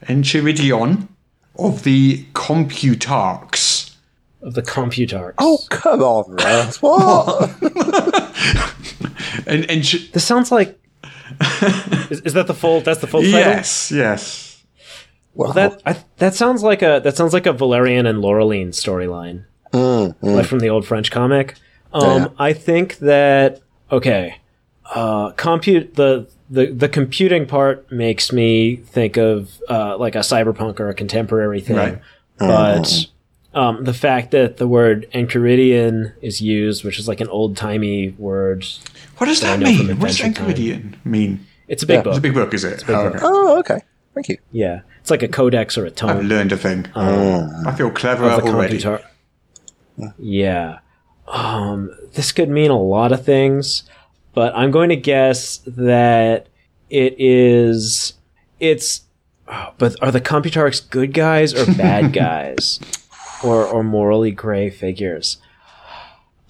Enchiridion of the Computarchs. Of the Computarchs. oh, come on, Russ. What? And, and This sounds like. is, is that the full? That's the full title. yes, yes. well, That I, that sounds like a that sounds like a Valerian and Laureline storyline, like from the old French comic. Um, Yeah. I think that okay, uh, compute the the the computing part makes me think of uh, like a cyberpunk or a contemporary thing, Right. but. Um, the fact that the word Enchiridion is used, which is like an old timey word, What does I that mean? What does Adventure Time. Enchiridion mean? It's a big Yeah. book. It's a big book, is it? Oh, okay. Oh, okay. Thank you. yeah, it's like a codex or a tome. I've learned a thing. I feel clever already. computer. Yeah, um, this could mean a lot of things, but I'm going to guess that it is. It's. oh, But are the Computarchs good guys or bad guys, or or morally gray figures?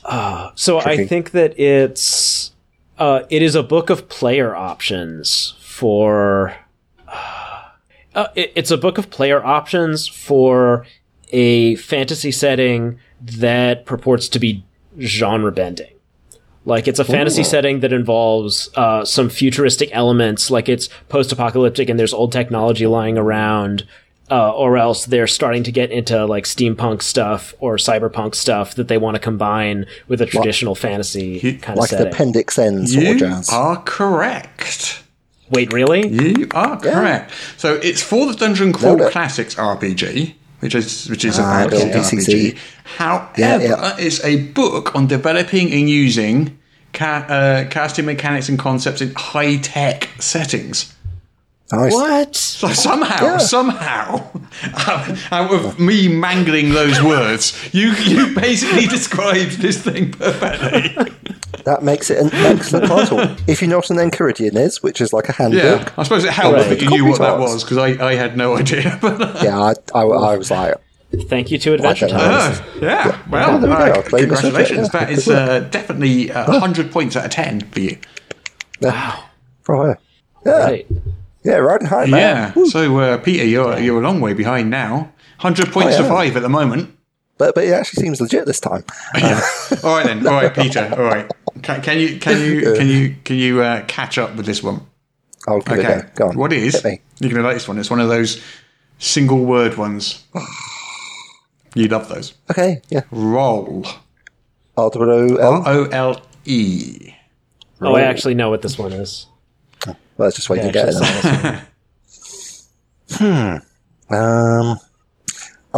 Uh, so I think that it's uh, it is a book of player options for. Uh, it, it's a book of player options for a fantasy setting that purports to be genre bending. Like it's a fantasy setting that involves uh, some futuristic elements, like it's post apocalyptic and there's old technology lying around, uh, or else they're starting to get into like steampunk stuff or cyberpunk stuff that they want to combine with a traditional fantasy kind of Like the setting. Appendix N sort of You jazz. are correct. Wait, really? You are correct. So it's for the Dungeon Nailed Crawl it. Classics RPG, which is which is a Ah, fantasy okay. RPG. However, Yeah, yeah. it's a book on developing and using ca- uh, casting mechanics and concepts in high tech settings. Nice. What? So somehow, Yeah. somehow, out of me mangling those words, you you basically described this thing perfectly. That makes it an excellent title. If you know what an Enchiridion is, which is like a handbook, Yeah, I suppose it helped Right. that you knew what that was because I, I had no idea. But uh, yeah, I, I, I was like, Thank you to Adventure don't. Time. Uh, yeah, well, there we go. uh, I'll claim this congratulations. as it, yeah. That is uh, definitely uh, 100 points out of 10 for you. wow. Yeah, Right. yeah, riding high, man. Yeah. So, uh, Peter, you're, you're a long way behind now. 100 points Oh, to 5 at the moment. But but it actually seems legit this time. All right, then. All right, Peter. All right. Can, can you can you can you can you uh, catch up with this one? I'll give Okay. it a go. Go on. What is? You're gonna like this one. It's one of those single word ones. You love those. Okay, yeah. Roll. R O L. O L E. Oh, I actually know what this one is. Well, that's just what I you get. actually It. saw. Um,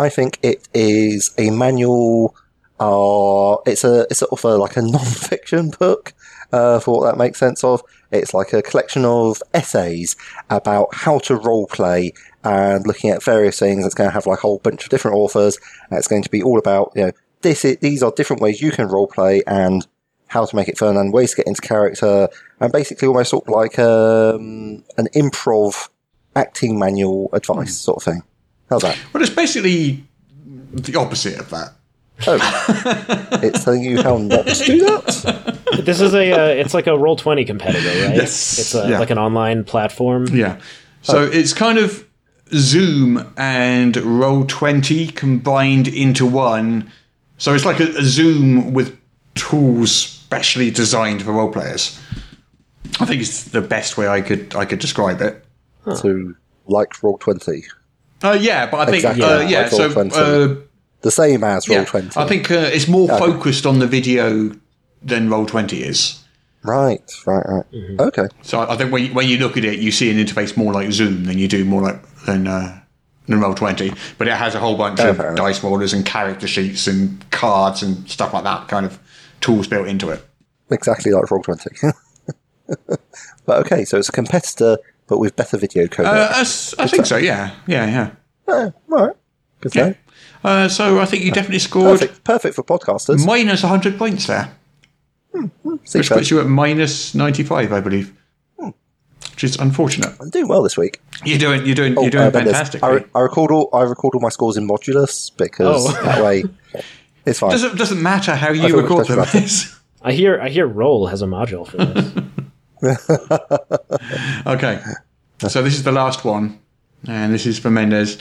I think it is a manual. Uh, it's a it's sort of a, like a non-fiction book. Uh, for what that makes sense of, it's like a collection of essays about how to role play and looking at various things. It's going to have like a whole bunch of different authors. And it's going to be all about you know this. i- These are different ways you can role play and how to make it fun and ways to get into character and basically almost sort of like um, an improv acting manual advice sort of thing. How's that? Well, it's basically the opposite of that. Oh, it's telling you how not to do that. This is a, uh, it's like a Roll20 competitor, right? Yes. It's a, Yeah. like an online platform. Yeah. So it's kind of Zoom and Roll20 combined into one. So it's like a, a Zoom with tools specially designed for role players. I think it's the best way I could I could describe it. So, like Roll20, Uh, yeah, but I think Exactly, uh, like yeah. So uh, the same as roll yeah, twenty. I think uh, it's more focused on the video than Roll20 is. Right, right, right. Okay, So I I think when you, when you look at it, you see an interface more like Zoom than you do more like than uh, than Roll20. But it has a whole bunch Oh, of dice rollers and character sheets and cards and stuff like that, kind of tools built into it. exactly like Roll20. but okay, so it's a competitor, but with better video code. Uh, I, s- I think so. Yeah, yeah, yeah. oh, right, good to know. Uh, so I think you definitely scored Perfect, perfect for podcasters. minus hundred points there, which Super. puts you at minus ninety-five, I believe. Which is unfortunate. I'm doing well this week. You're doing, you're doing, Oh, you're doing uh, fantastic. I, re- I record all I record all my scores in modulus because Oh. that way it's fine. doesn't doesn't matter how you record touched them. it. I hear, I hear roll has a module for this. Okay. So this is the last one, and this is for Mendez.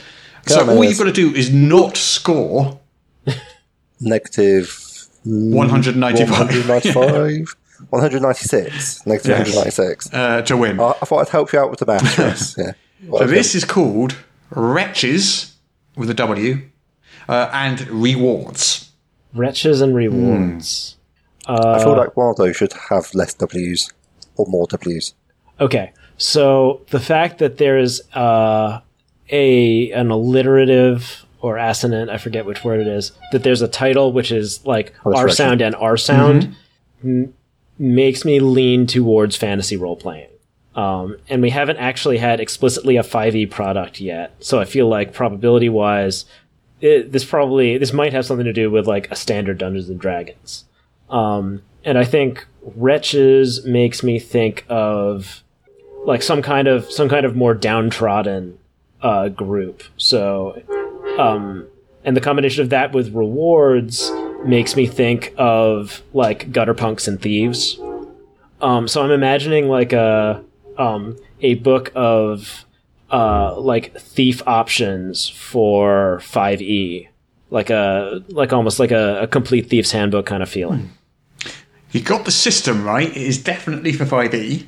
Go so on, all Mendez. you've got to do is not score Negative 195 195, 196, negative Yes. 196. uh, to win. I, I thought I'd help you out with the math. Chris. yeah. so this is called Wretches with a W uh, and Rewards. Wretches and rewards. I feel like Waldo should have less W's or more W's. Okay, so the fact that there is uh, a an alliterative or assonant, I forget which word it is, that there's a title which is like R sound and R sound, m- makes me lean towards fantasy role playing. Um, and we haven't actually had explicitly a 5e product yet. So I feel like probability wise, this probably this might have something to do with like a standard Dungeons and Dragons. Um, and I think Wretches makes me think of like some kind of some kind of more downtrodden uh, group. So, um, and the combination of that with rewards makes me think of like gutter punks and thieves. Um, so I'm imagining like a um, a book of uh, like thief options for 5e, like a like almost like a, a complete thief's handbook kind of feeling. You got the system right. It is definitely for 5e.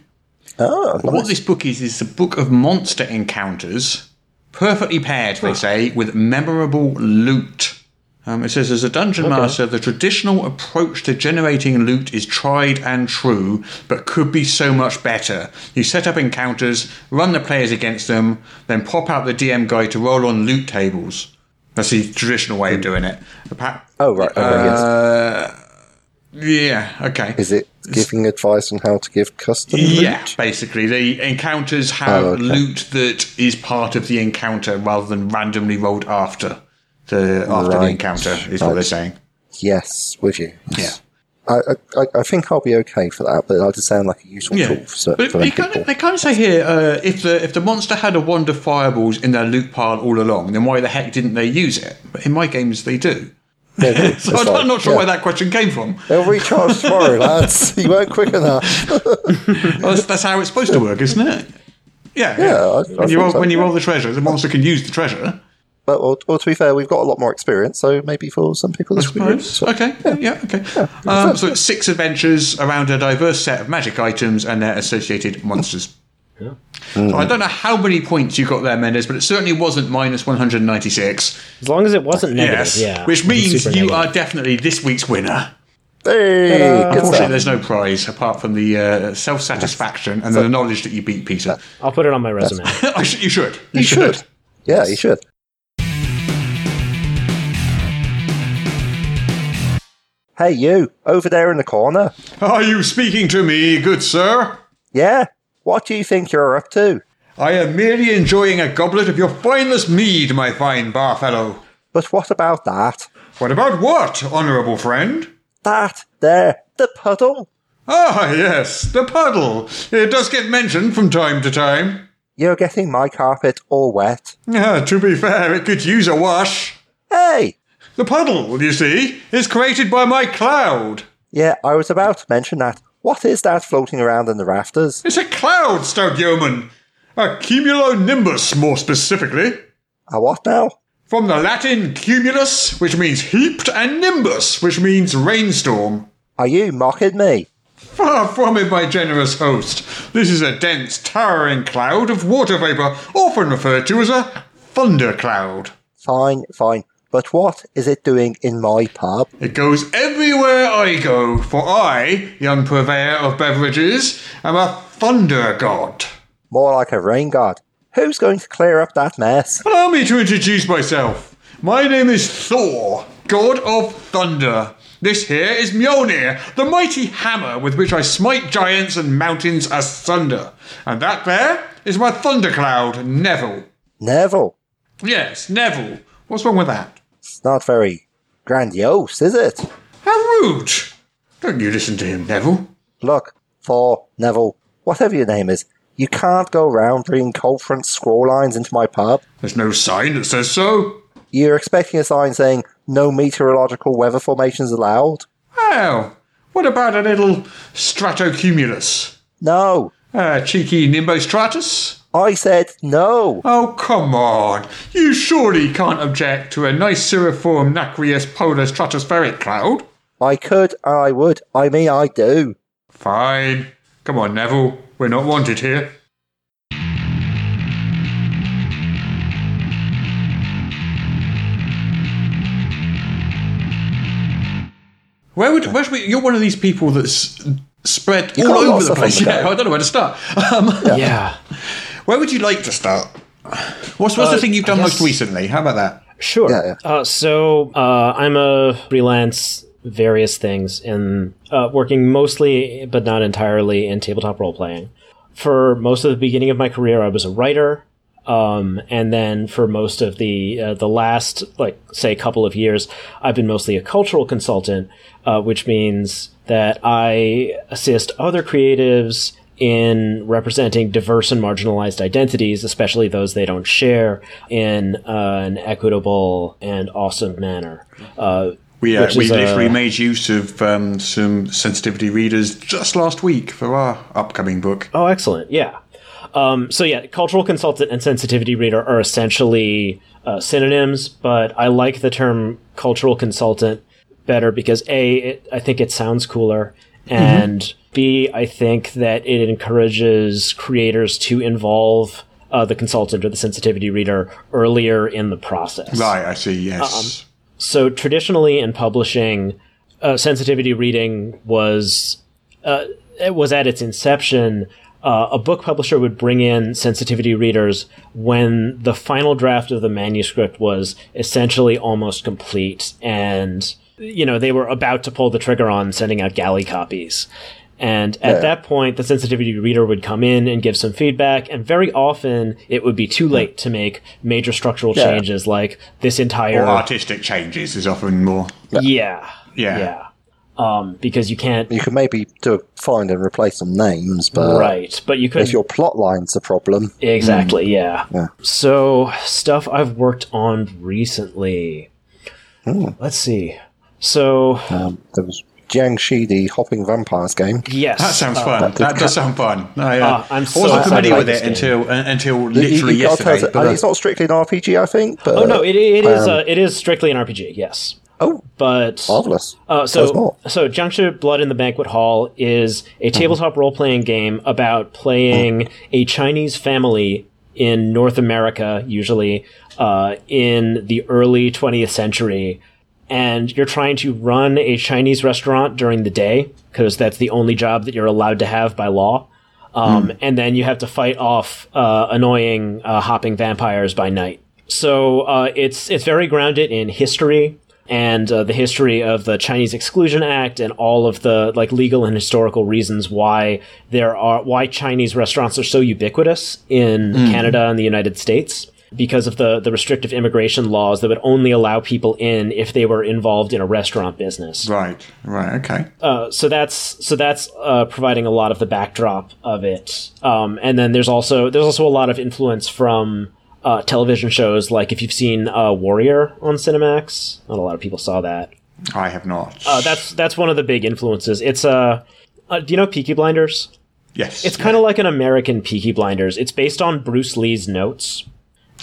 Oh, What this book is is a book of monster encounters, perfectly paired, they say, with memorable loot. Um, it says, as a dungeon master, the traditional approach to generating loot is tried and true, but could be so much better. You set up encounters, run the players against them, then pop out the DM guide to roll on loot tables. That's the traditional way of doing it. Oh, right. Okay, yes. Yeah, okay. Is it giving advice on how to give custom Yeah, loot? basically, the encounters have Oh, okay. loot that is part of the encounter rather than randomly rolled after the after the encounter. Is what they're saying. Yes, with you. Yeah. I, I, I think I'll be okay for that, but that does sound like a useful Yeah, tool for, cer- but they kind, of, they kind of say here uh, if the if the monster had a wand of fireballs in their loot pile all along, then why the heck didn't they use it? But in my games, they do. Yeah. So I'm right. not sure Yeah. where that question came from. They'll recharge tomorrow, lads. You weren't quick enough. Well, that's, that's how it's supposed to work, isn't it? Yeah. Yeah, I- I when you roll, so, when you roll the treasure, the monster can use the treasure. But well, well, to be fair, we've got a lot more experience, so maybe for some people this will be good. So- Okay, yeah, okay. Um, so it's six adventures around a diverse set of magic items and their associated monsters. So I don't know how many points you got there, Mendes, but it certainly wasn't minus 196. As long as it wasn't negative, yes, yeah. which means you negative. are definitely this week's winner. Hey, Unfortunately, there's no prize apart from the uh, self satisfaction and the knowledge that you beat Peter. I'll put it on my resume. I sh- you should. You should. Yeah, you should. Hey, you, over there in the corner. Are you speaking to me, good sir? Yeah? What do you think you're up to? I am merely enjoying a goblet of your finest mead, my fine bar fellow. But what about that? What about what, honourable friend? That there, the puddle. Ah, yes, the puddle. It does get mentioned from time to time. You're getting my carpet all wet. Ah, to be fair, it could use a wash. Hey! The puddle, you see, is created by my cloud. Yeah, I was about to mention that. What is that floating around in the rafters? It's a cloud, stout yeoman. A cumulonimbus, more specifically. A what now? From the Latin cumulus, which means heaped, and nimbus, which means rainstorm. Are you mocking me? Far from it, my generous host. This is a dense, towering cloud of water vapour, often referred to as a thundercloud. Fine, fine. But what is it doing in my pub? It goes everywhere I go, for I, young purveyor of beverages, am a thunder god. More like a rain god. Who's going to clear up that mess? Allow me to introduce myself. My name is Thor, god of thunder. This here is Mjolnir, the mighty hammer with which I smite giants and mountains asunder. And that there is my thundercloud, Neville. Neville. Yes, Neville. What's wrong with that? It's not very grandiose, is it? How rude! Don't you listen to him, Neville. Look, Thor, Neville, whatever your name is, you can't go around bringing cold front squall lines into my pub. There's no sign that says so. You're expecting a sign saying no meteorological weather formations allowed? Oh, what about a little stratocumulus? No. A cheeky nimbostratus? I said no. Oh, come on. You surely can't object to a nice cirriform nacreous polar stratospheric cloud. I could, I would. I mean, I do. Fine. Come on, Neville. We're not wanted here. Where would where should we, you're one of these people that's spread You all over the place. Yeah. I don't know where to start. Um, yeah. Where would you like to start? What's, what's the thing you've done most recently? How about that? Sure. Yeah, yeah. Uh, so uh, I'm a freelance various things and uh, working mostly but not entirely in tabletop role playing. for most of the beginning of my career, I was a writer. Um, and then for most of the uh, the last like say couple of years, I've been mostly a cultural consultant, uh, which means that I assist other creatives in representing diverse and marginalized identities, especially those they don't share, in uh, an equitable and awesome manner. Uh, We, uh, we literally uh, made use of um, some sensitivity readers just last week for our upcoming book. Oh, excellent. Yeah. Um, so yeah, cultural consultant and sensitivity reader are essentially uh, synonyms, but I like the term cultural consultant better because a, it, I think it sounds cooler, and b, I think that it encourages creators to involve uh, the consultant or the sensitivity reader earlier in the process. Right, I see, yes. So traditionally in publishing, uh, sensitivity reading was uh, it was at its inception. Uh, a book publisher would bring in sensitivity readers when the final draft of the manuscript was essentially almost complete, and you know they were about to pull the trigger on sending out galley copies. And at Yeah. that point, the sensitivity reader would come in and give some feedback, and very often it would be too late to make major structural Yeah. changes like this entire or artistic changes is often more. yeah. Yeah. Yeah. Um, because you can't You could maybe do a find and replace some names, but right, but you could if your plot line's a problem, exactly, yeah. Yeah. So stuff I've worked on recently. Let's see. So um, there was Jiangshi, the hopping vampires game. yes, That sounds uh, fun. That does sound fun. I, uh, Ah, I'm so wasn't familiar with it game. until uh, until literally you gotta yesterday. us- but, uh, it's not strictly an RPG, I think. But, Oh no, it, it is. Um, uh, it is strictly an RPG. Yes, oh, but marvelous. Uh, so, so Jiangshi Blood in the Banquet Hall is a tabletop role playing game about playing a Chinese family in North America, usually uh, in the early 20th century. And you're trying to run a Chinese restaurant during the day because that's the only job that you're allowed to have by law. Um, And then you have to fight off uh, annoying uh, hopping vampires by night. So uh, it's it's very grounded in history and uh, the history of the Chinese Exclusion Act and all of the like legal and historical reasons why there are why Chinese restaurants are so ubiquitous in Canada and the United States because of the the restrictive immigration laws that would only allow people in if they were involved in a restaurant business. right, right, okay. Uh, so that's so that's uh, providing a lot of the backdrop of it. Um, and then there's also there's also a lot of influence from uh, television shows like if you've seen uh, Warrior on Cinemax, not a lot of people saw that. I have not. Uh, that's that's one of the big influences. It's uh, uh do you know Peaky Blinders? yes, It's kind of like an American Peaky Blinders. It's based on Bruce Lee's notes.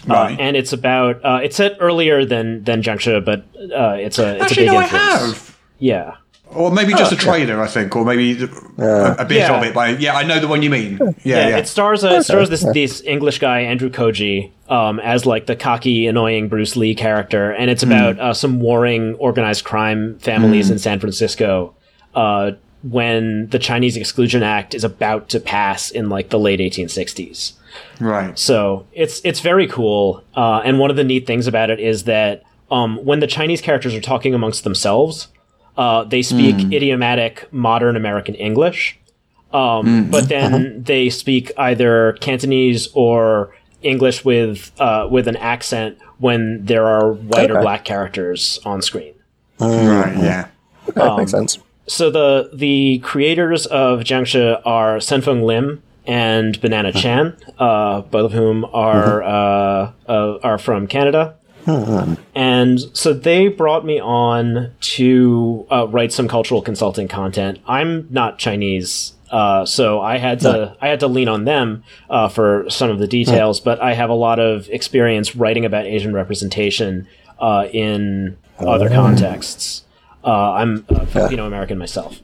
Uh, and it's about uh, it's set earlier than than Jiangshi, but uh, it's a it's Actually, a big no, I influence. have. Yeah. Or maybe just a trailer, I think, or maybe the- a, a bit Yeah. of it. But yeah, I know the one you mean. Yeah, Yeah, yeah. it stars uh, it stars this this English guy Andrew Koji um, as like the cocky, annoying Bruce Lee character, and it's about uh, some warring organized crime families in San Francisco uh, when the Chinese Exclusion Act is about to pass in like the late 1860s. Right. So it's it's very cool, uh, and one of the neat things about it is that um, when the Chinese characters are talking amongst themselves, uh, they speak idiomatic modern American English, um, but then they speak either Cantonese or English with uh, with an accent when there are white or black characters on screen. Right, yeah. Okay, um, makes sense. So the the creators of Jiangshi are Sen-Foong Lim and Banana Chan, uh, both of whom are uh, uh, are from Canada. And so they brought me on to uh, write some cultural consulting content. I'm not Chinese, uh, so I had to I had to lean on them uh, for some of the details. But I have a lot of experience writing about Asian representation uh, in other contexts. Uh, I'm a Filipino American myself.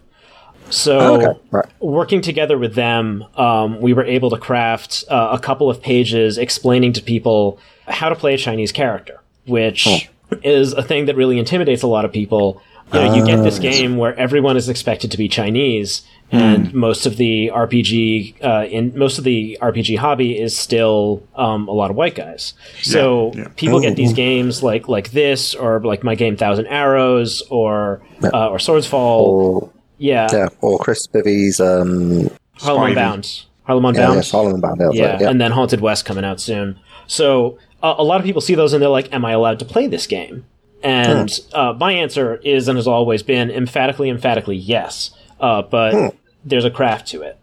So Okay, right. working together with them, um, we were able to craft uh, a couple of pages explaining to people how to play a Chinese character, which is a thing that really intimidates a lot of people. You know, you get this game where everyone is expected to be Chinese, and most of the RPG uh, in most of the RPG hobby is still um, a lot of white guys. So yeah. people get these games like like this, or like my game Thousand Arrows, or uh, or Swords Fall. Or yeah, yeah, or Chris Spivey's um, Harlem Spivey. Bound. Harlem Unbound. yeah, Solomon Bound. Yeah, yeah, yeah. and then Haunted West coming out soon. So uh, a lot of people see those and they're like, "Am I allowed to play this game?" And Hmm. uh, my answer is and has always been emphatically, emphatically yes. Uh, but there's a craft to it,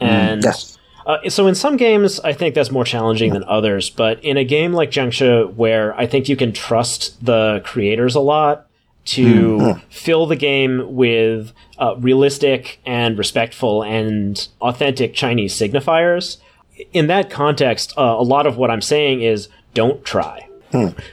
and Hmm. Yes. uh, so in some games, I think that's more challenging than others. But in a game like Jiangshi, where I think you can trust the creators a lot to fill the game with uh, realistic and respectful and authentic Chinese signifiers, in that context, uh, a lot of what I'm saying is don't try.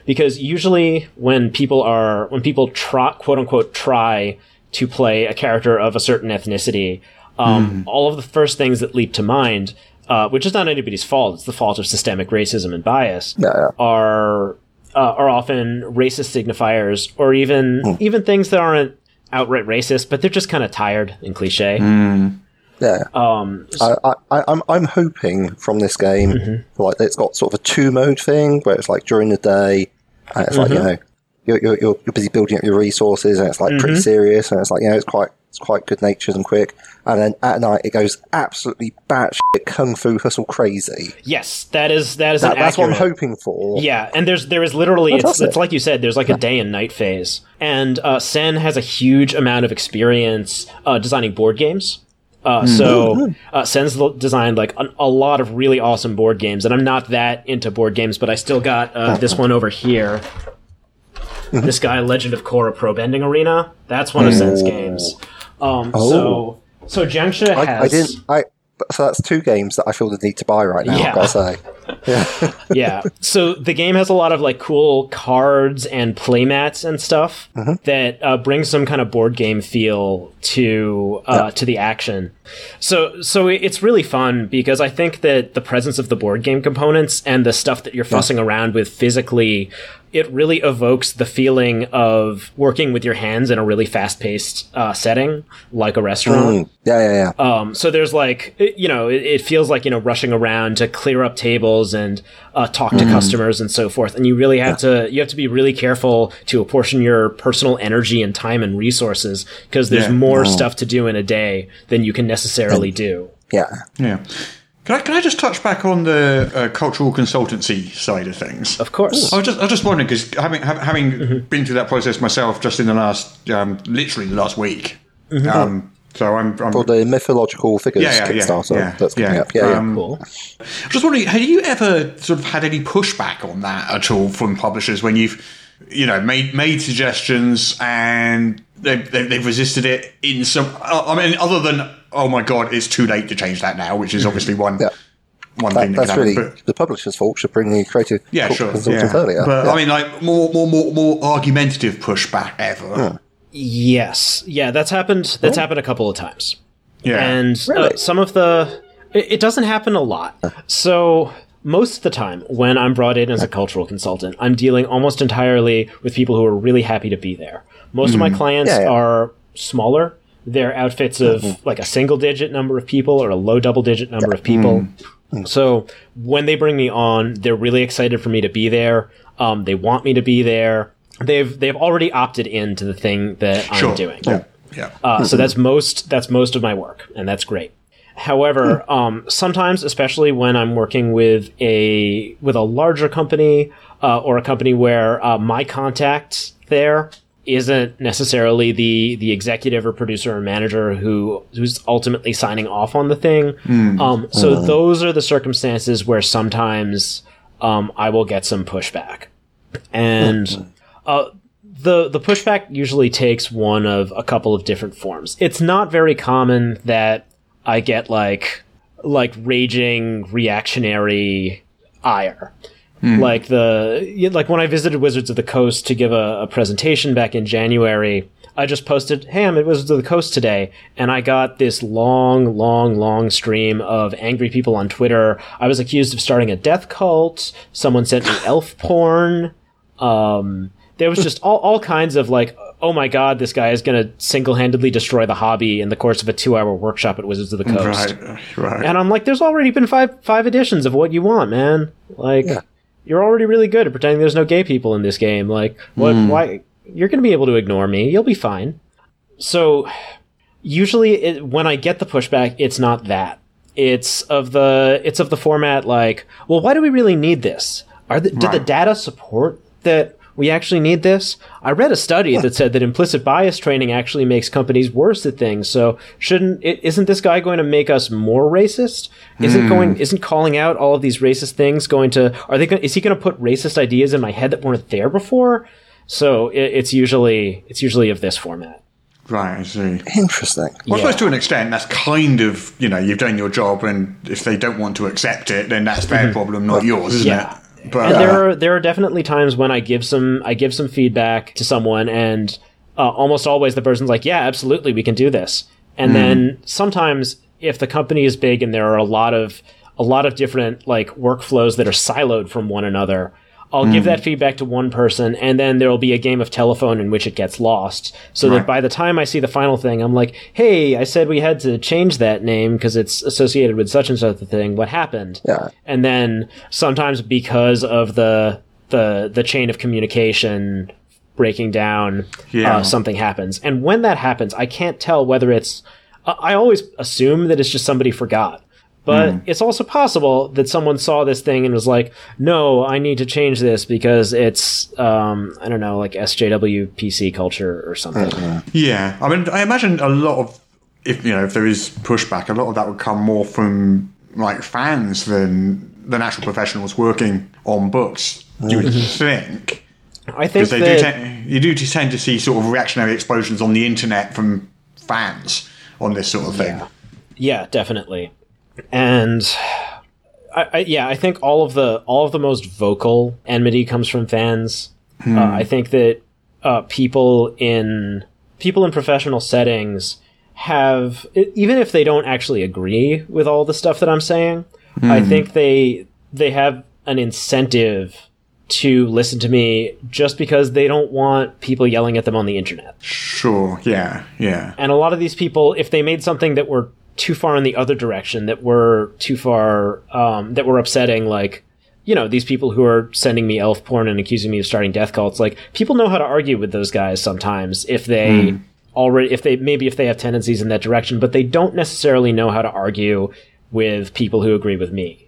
Because usually when people are when people try quote unquote try to play a character of a certain ethnicity, um, all of the first things that leap to mind, uh, which is not anybody's fault, it's the fault of systemic racism and bias, Yeah, yeah. are uh, are often racist signifiers, or even even things that aren't outright racist, but they're just kind of tired and cliche. Yeah. Um, I, I, I- I'm I'm hoping from this game, Mm-hmm. like it's got sort of a two mode thing where it's like during the day, and it's like Mm-hmm. you know, you're, you're you're busy building up your resources, and it's like Mm-hmm. pretty serious, and it's like you know, it's quite it's quite good natured and quick, and then at night it goes absolutely batshit kung fu hustle crazy. yes, that is that is That, that's what I'm hoping for. Yeah, and there's there is literally it's, Fantastic. it's like you said there's like a day and night phase, and uh, Sen has a huge amount of experience uh, designing board games. Uh, Mm-hmm. so uh, Sen's designed like an, a lot of really awesome board games, and I'm not that into board games, but I still got uh, this one over here. This guy, Legend of Korra Pro Bending Arena. That's one of Sen's games. Um, So so Jiangshi has. Oh. I, I didn't. I so that's two games that I feel the need to buy right now. Yeah. I've got to say. Yeah. yeah. So the game has a lot of like cool cards and playmats and stuff that uh, brings some kind of board game feel to uh, to the action. So so it's really fun because I think that the presence of the board game components and the stuff that you're fussing around with physically it really evokes the feeling of working with your hands in a really fast-paced uh, setting like a restaurant. Mm. Yeah, yeah, yeah. Um, so there's like, you know, it, it feels like, you know, rushing around to clear up tables and uh, talk to customers and so forth. And you really have to, you have to be really careful to apportion your personal energy and time and resources because there's Yeah. more stuff to do in a day than you can necessarily do. yeah. Yeah. Can I, can I just touch back on the uh, cultural consultancy side of things? Of course. I was just, I was just wondering because having ha- having been through that process myself, just in the last, um, literally the last week. Um, so I'm, I'm For the mythological figures Yeah, yeah, yeah, Kickstarter yeah, that's coming yeah. up. Yeah, yeah. Um, Cool. just wondering, have you ever sort of had any pushback on that at all from publishers when you've, you know, made made suggestions and they've, they've, they've resisted it in some? I mean, other than oh my god, it's too late to change that now, which is obviously one Yeah. one That, thing that that's can really happen. But, the publisher's fault. Should bring the creative yeah, sure. Yeah. earlier. But Yeah. I mean, like more more more more argumentative pushback ever. Yes. Yeah, that's happened. That's happened a couple of times. Yeah. and uh, some of the it, it doesn't happen a lot. So most of the time when i'm brought in as a cultural consultant i'm dealing almost entirely with people who are really happy to be there. Most of my clients Yeah, yeah. are smaller. They're outfits of like a single digit number of people or a low double digit number of people. So when they bring me on they're really excited for me to be there. Um, they want me to be there they've they've already opted into the thing that sure. i'm doing Yeah. Yeah. uh, So that's most that's most of my work, and that's great. However, um, sometimes, especially when I'm working with a with a larger company uh, or a company where uh, my contact there isn't necessarily the the executive or producer or manager who who's ultimately signing off on the thing. Um, so those are the circumstances where sometimes um, I will get some pushback, and uh, the the pushback usually takes one of a couple of different forms. It's not very common that I get like like raging reactionary ire. Like the like when I visited Wizards of the Coast to give a, a presentation back in January, I just posted, "Hey, I'm at Wizards of the Coast today," and I got this long, long, long stream of angry people on Twitter. I was accused of starting a death cult. Someone sent me elf porn. Um, there was just all, all kinds of like, oh my god, this guy is going to single handedly destroy the hobby in the course of a two hour workshop at Wizards of the Coast. Right. Right. And I'm like, there's already been five five editions of what you want, man. Like, you're already really good at pretending there's no gay people in this game. Like, what? Hmm. Why? You're going to be able to ignore me. You'll be fine. So, usually, it, when I get the pushback, it's not that. it's of the it's of the format like, well, why do we really need this? Are the, did the data support that we actually need this? I read a study that said that implicit bias training actually makes companies worse at things. So shouldn't i- isn't this guy going to make us more racist? Isn't going isn't calling out all of these racist things going to are they going, is he going to put racist ideas in my head that weren't there before? So it, it's usually it's usually of this format. Right, I see. Interesting. Well, I Yeah. suppose to an extent, that's kind of, you know, you've done your job, and if they don't want to accept it, then that's their problem, not yours, isn't Mm-hmm. Yeah. it? But and there are there are definitely times when I give some I give some feedback to someone, and uh, almost always the person's like, "Yeah, absolutely, we can do this." And then sometimes if the company is big and there are a lot of a lot of different like workflows that are siloed from one another, I'll give that feedback to one person, and then there will be a game of telephone in which it gets lost. So that by the time I see the final thing, I'm like, "Hey, I said we had to change that name because it's associated with such and such a thing. What happened?" Yeah. and then sometimes because of the the the chain of communication breaking down Yeah. uh, something happens and when that happens i can't tell whether it's I always assume that it's just somebody forgot but Hmm. it's also possible that someone saw this thing and was like no i need to change this because it's um, i don't know like sjw pc culture or something Yeah, I mean, I imagine a lot of if you know if there is pushback, a lot of that would come more from like fans than than actual professionals working on books. You would think i think they that do tend, you do tend to see sort of reactionary explosions on the internet from fans on this sort of thing. Yeah, definitely. And I, I, yeah, I think all of the all of the most vocal enmity comes from fans. Uh, I think that uh, people in people in professional settings have even if they don't actually agree with all the stuff that I'm saying, I think they they have an incentive to listen to me just because they don't want people yelling at them on the internet. Sure. Yeah. Yeah. And a lot of these people, if they made something that were too far in the other direction, that were too far, um, that were upsetting, like, you know, these people who are sending me elf porn and accusing me of starting death cults, like, people know how to argue with those guys sometimes if they already, if they, maybe if they have tendencies in that direction, but they don't necessarily know how to argue with people who agree with me.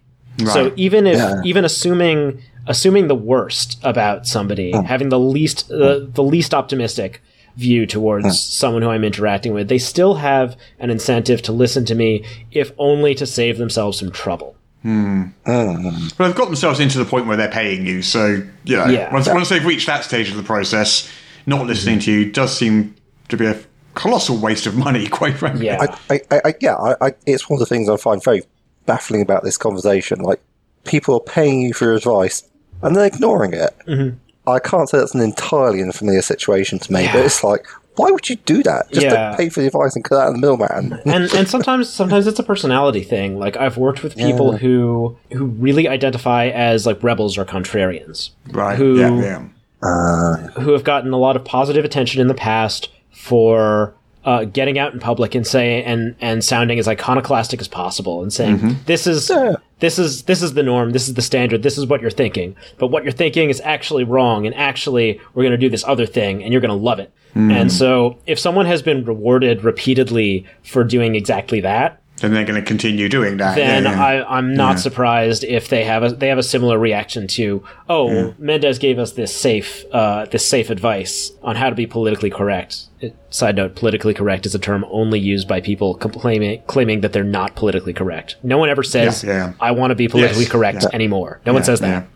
So even if, Yeah. even assuming, assuming the worst about somebody, having the least, uh, the least optimistic view towards hmm. someone who I'm interacting with, they still have an incentive to listen to me, if only to save themselves some trouble. Hmm. But they've got themselves into the point where they're paying you, so you know, Yeah. once, once they've reached that stage of the process, not listening hmm. to you does seem to be a colossal waste of money, quite frankly. Yeah. I, I, I, I yeah, I, I, it's one of the things I find very baffling about this conversation. Like, people are paying you for advice and they're ignoring it. Mm-hmm. I can't say that's an entirely unfamiliar situation to me, but it's like, why would you do that? Just Yeah. to pay for the advice and cut out the middleman. and and sometimes sometimes it's a personality thing. Like I've worked with people who who really identify as like rebels or contrarians. Right. Who yeah, yeah. who have gotten a lot of positive attention in the past for uh, getting out in public and saying and and sounding as iconoclastic as possible and saying this is this is this is the norm, this is the standard, this is what you're thinking. But what you're thinking is actually wrong, and actually we're going to do this other thing, and you're going to love it. Hmm. And so, if someone has been rewarded repeatedly for doing exactly that, Then they're going to continue doing that. then yeah, yeah. I, I'm not surprised if they have a they have a similar reaction to oh Mendes gave us this safe uh, this safe advice on how to be politically correct. It- side note: politically correct is a term only used by people claiming claiming that they're not politically correct. No one ever says Yeah, yeah. I want to be politically Yes, correct yeah. anymore. No one says that.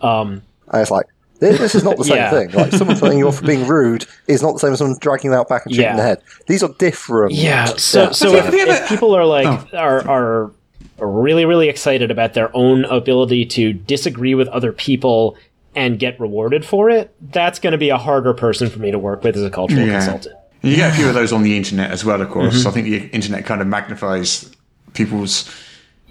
yeah. And it's like, this, this is not the same Yeah. thing. Like, someone telling you off for being rude is not the same as someone dragging you out back and shooting Yeah. the head. These are different. Yeah. So so if, if people are like are are really really excited about their own ability to disagree with other people and get rewarded for it, that's going to be a harder person for me to work with as a cultural Yeah. consultant. You get a few of those on the internet as well, of course. Mm-hmm. I think the internet kind of magnifies people's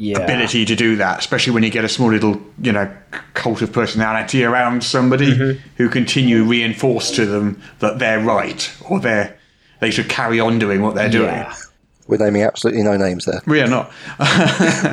Yeah. ability to do that, especially when you get a small little, you know, cult of personality around somebody Mm-hmm. who continue reinforce to them that they're right or they're they should carry on doing what they're doing. Yeah. We're naming absolutely no names there. We are not.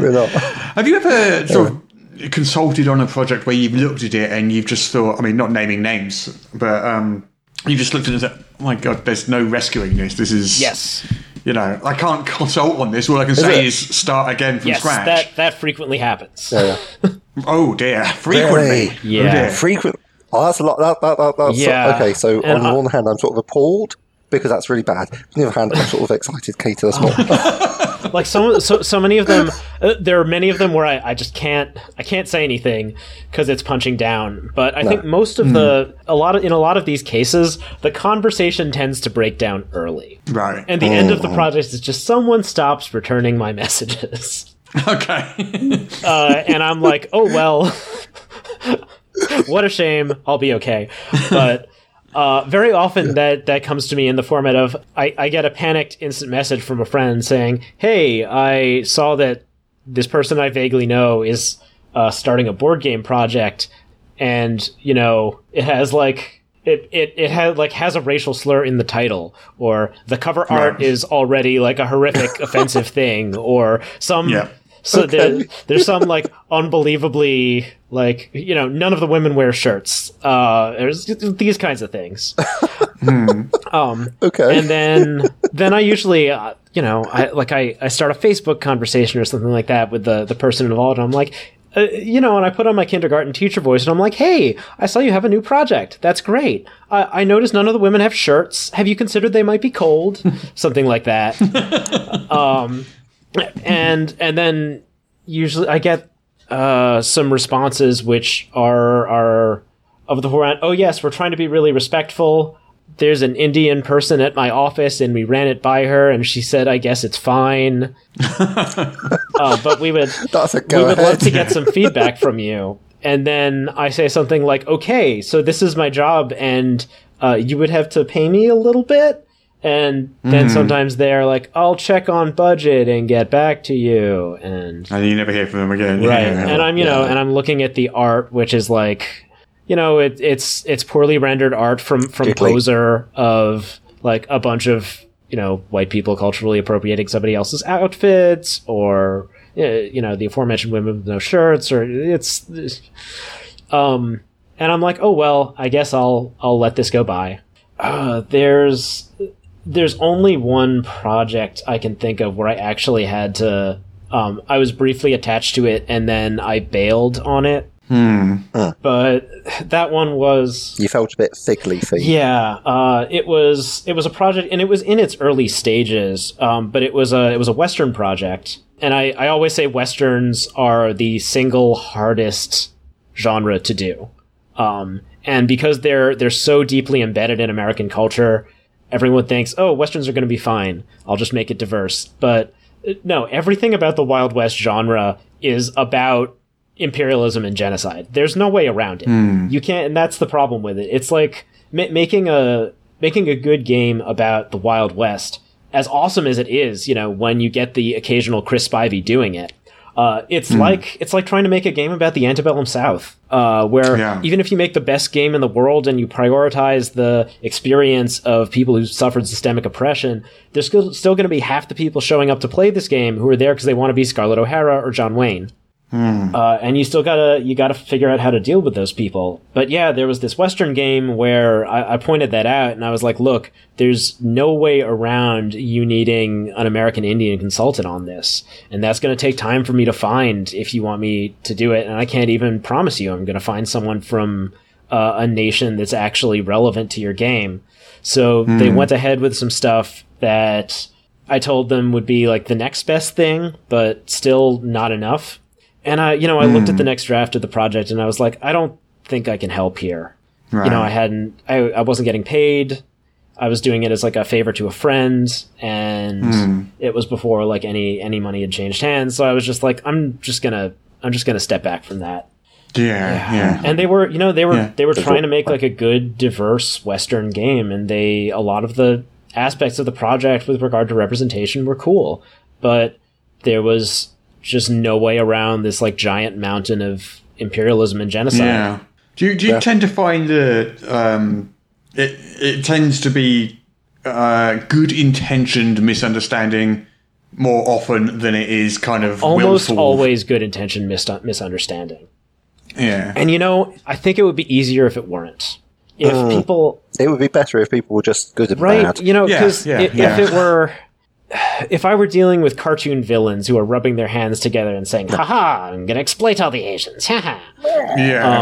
We're not. Have you ever sort of consulted on a project where you've looked at it and you've just thought, I mean, not naming names, but um, you just looked at it and said, oh my God, there's no rescuing this. This is. Yes. You know, I can't consult on this. All I can say it? is start again from yes, scratch. that that frequently happens. Yeah, yeah. Oh dear, frequently. Very. Oh, yeah. Oh dear. Frequent. Oh, that's a lot. That, that, that, that's Yeah. okay. So And on I- one hand, I'm sort of appalled because that's really bad. On the other hand, I'm sort of excited. Katie, that's not. like some so so many of them uh, there are many of them where I, I just can't I can't say anything because it's punching down. But I think most of the a lot of in a lot of these cases the conversation tends to break down early. Right. and the end of the project is just someone stops returning my messages. Okay. uh, and I'm like oh well. What a shame. I'll be okay. But uh, very often that that comes to me in the format of I, I get a panicked instant message from a friend saying, "Hey, I saw that this person I vaguely know is uh, starting a board game project, and you know it has like." It, it, it has like has a racial slur in the title or the cover art is already like a horrific offensive thing or some Yeah. So there, there's some like unbelievably like you know none of the women wear shirts. Uh, there's these kinds of things. um, Okay. and then then I usually uh, you know I like I, I start a Facebook conversation or something like that with the the person involved. And I'm like. Uh, you know, and I put on my kindergarten teacher voice, and I'm like, "Hey, I saw you have a new project. That's great. I, I noticed none of the women have shirts. Have you considered they might be cold? Something like that." um, and and then usually I get uh, some responses which are are of the format. Oh yes, we're trying to be really respectful. There's an Indian person at my office, and we ran it by her, and she said, "I guess it's fine." uh, but we would That's a we would love to get some feedback from you. And then I say something like, "Okay, so this is my job, and uh, you would have to pay me a little bit." And then sometimes they're like, "I'll check on budget and get back to you." And and you never hear from them again. right, Yeah. and I'm you know, and I'm looking at the art, which is like, you know, it, it's it's poorly rendered art from from Giggly. Poser of like a bunch of you know white people culturally appropriating somebody else's outfits, or uh, you know the aforementioned women with no shirts, or it's, um, and I'm like, oh well, I guess I'll I'll let this go by. Uh, there's there's only one project I can think of where I actually had to. Um, I was briefly attached to it, and then I bailed on it. But that one was You felt a bit fig leafy. yeah, uh, it was it was a project, and it was in its early stages. Um, but it was a it was a Western project, and I, I always say westerns are the single hardest genre to do, um, and because they're they're so deeply embedded in American culture, everyone thinks, oh, westerns are going to be fine. I'll just make it diverse, but uh, no, everything about the Wild West genre is about imperialism and genocide. There's no way around it. You can't, and that's the problem with it. It's like ma- making a making a good game about the Wild West. As awesome as it is, you know, when you get the occasional Chris Spivey doing it, uh, it's like it's like trying to make a game about the antebellum South, uh, where Yeah. even if you make the best game in the world and you prioritize the experience of people who suffered systemic oppression, there's still, still going to be half the people showing up to play this game who are there because they want to be Scarlett O'Hara or John Wayne. Uh, and you still gotta you gotta figure out how to deal with those people. But yeah, there was this Western game where I, I pointed that out, and I was like, "Look, there's no way around you needing an American Indian consultant on this, and that's to take time for me to find if you want me to do it. And I can't even promise you I'm to find someone from uh, a nation that's actually relevant to your game." So they went ahead with some stuff that I told them would be like the next best thing, but still not enough. And I, you know, I looked at the hmm. next draft of the project and I was like, I don't think I can help here. You know, I hadn't, I, I wasn't getting paid. I was doing it as like a favor to a friend and hmm. it was before like any, any money had changed hands. So I was just like, I'm just gonna, I'm just gonna step back from that. Yeah, yeah. And they were, you know, they were Yeah. they were trying to make like a good, diverse Western game, and they a lot of the aspects of the project with regard to representation were cool, but there was just no way around this like giant mountain of imperialism and genocide. Yeah. Do you, do you tend to find that um, it it tends to be uh, good intentioned misunderstanding more often than it is kind of Almost willful? always good intention mis- misunderstanding. Yeah. And you know, I think it would be easier if it weren't. If people It would be better if people were just good and right bad. you know because yeah, if yeah. it were if I were dealing with cartoon villains who are rubbing their hands together and saying, haha, I'm going to exploit all the Asians, haha. Yeah. Yeah,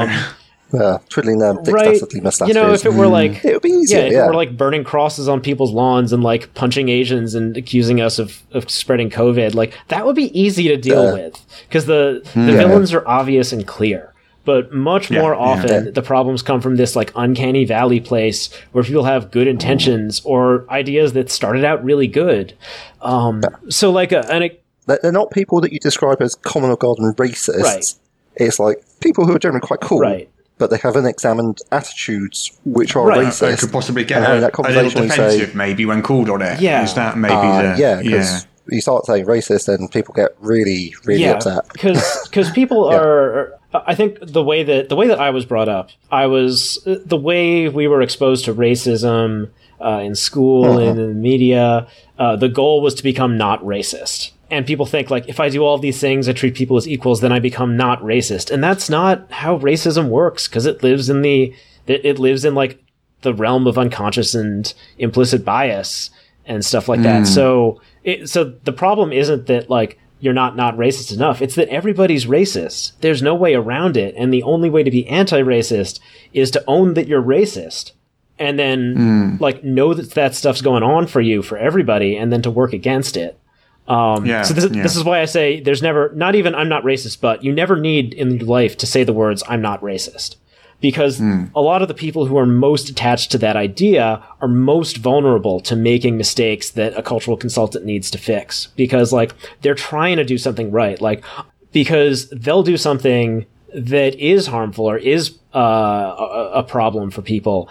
um, twiddling their dicks Right. dastardly mustaches. You know, if it were like, It would be easier, yeah, if yeah. it were like burning crosses on people's lawns and like punching Asians and accusing us of, of spreading COVID, like that would be easy to deal Yeah. with because the the hmm. villains are obvious and clear. But much Yeah, more often, Yeah. the problems come from this like uncanny valley place where people have good intentions or ideas that started out really good. Um, so like a, an, They're, they're not people that you describe as common or garden racists. Right. It's like people who are generally quite cool, Right. but they have unexamined attitudes which are Right. racist. They could possibly get And a, that a little conversation when you say- defensive, maybe when called on it. Yeah. is that maybe Uh, the yeah, yeah? because you start saying racist, and people get really, really upset. because people Yeah. are. I think the way that the way that I was brought up, I was the way we were exposed to racism uh, in school Uh-huh. and in the media. Uh, the goal was to become not racist, and people think like if I do all these things, I treat people as equals, then I become not racist, and that's not how racism works because it lives in the it, it lives in like the realm of unconscious and implicit bias and stuff like that. So it, so the problem isn't that like you're not not racist enough. It's that everybody's racist. There's no way around it, and the only way to be anti-racist is to own that you're racist, and then like know that that stuff's going on for you for everybody, and then to work against it. Um, Yeah, so this, yeah. this is why I say there's never, not even I'm not racist, but you never need in your life to say the words I'm not racist. Because a lot of the people who are most attached to that idea are most vulnerable to making mistakes that a cultural consultant needs to fix. Because like they're trying to do something right. Like because they'll do something that is harmful or is uh, a, a problem for people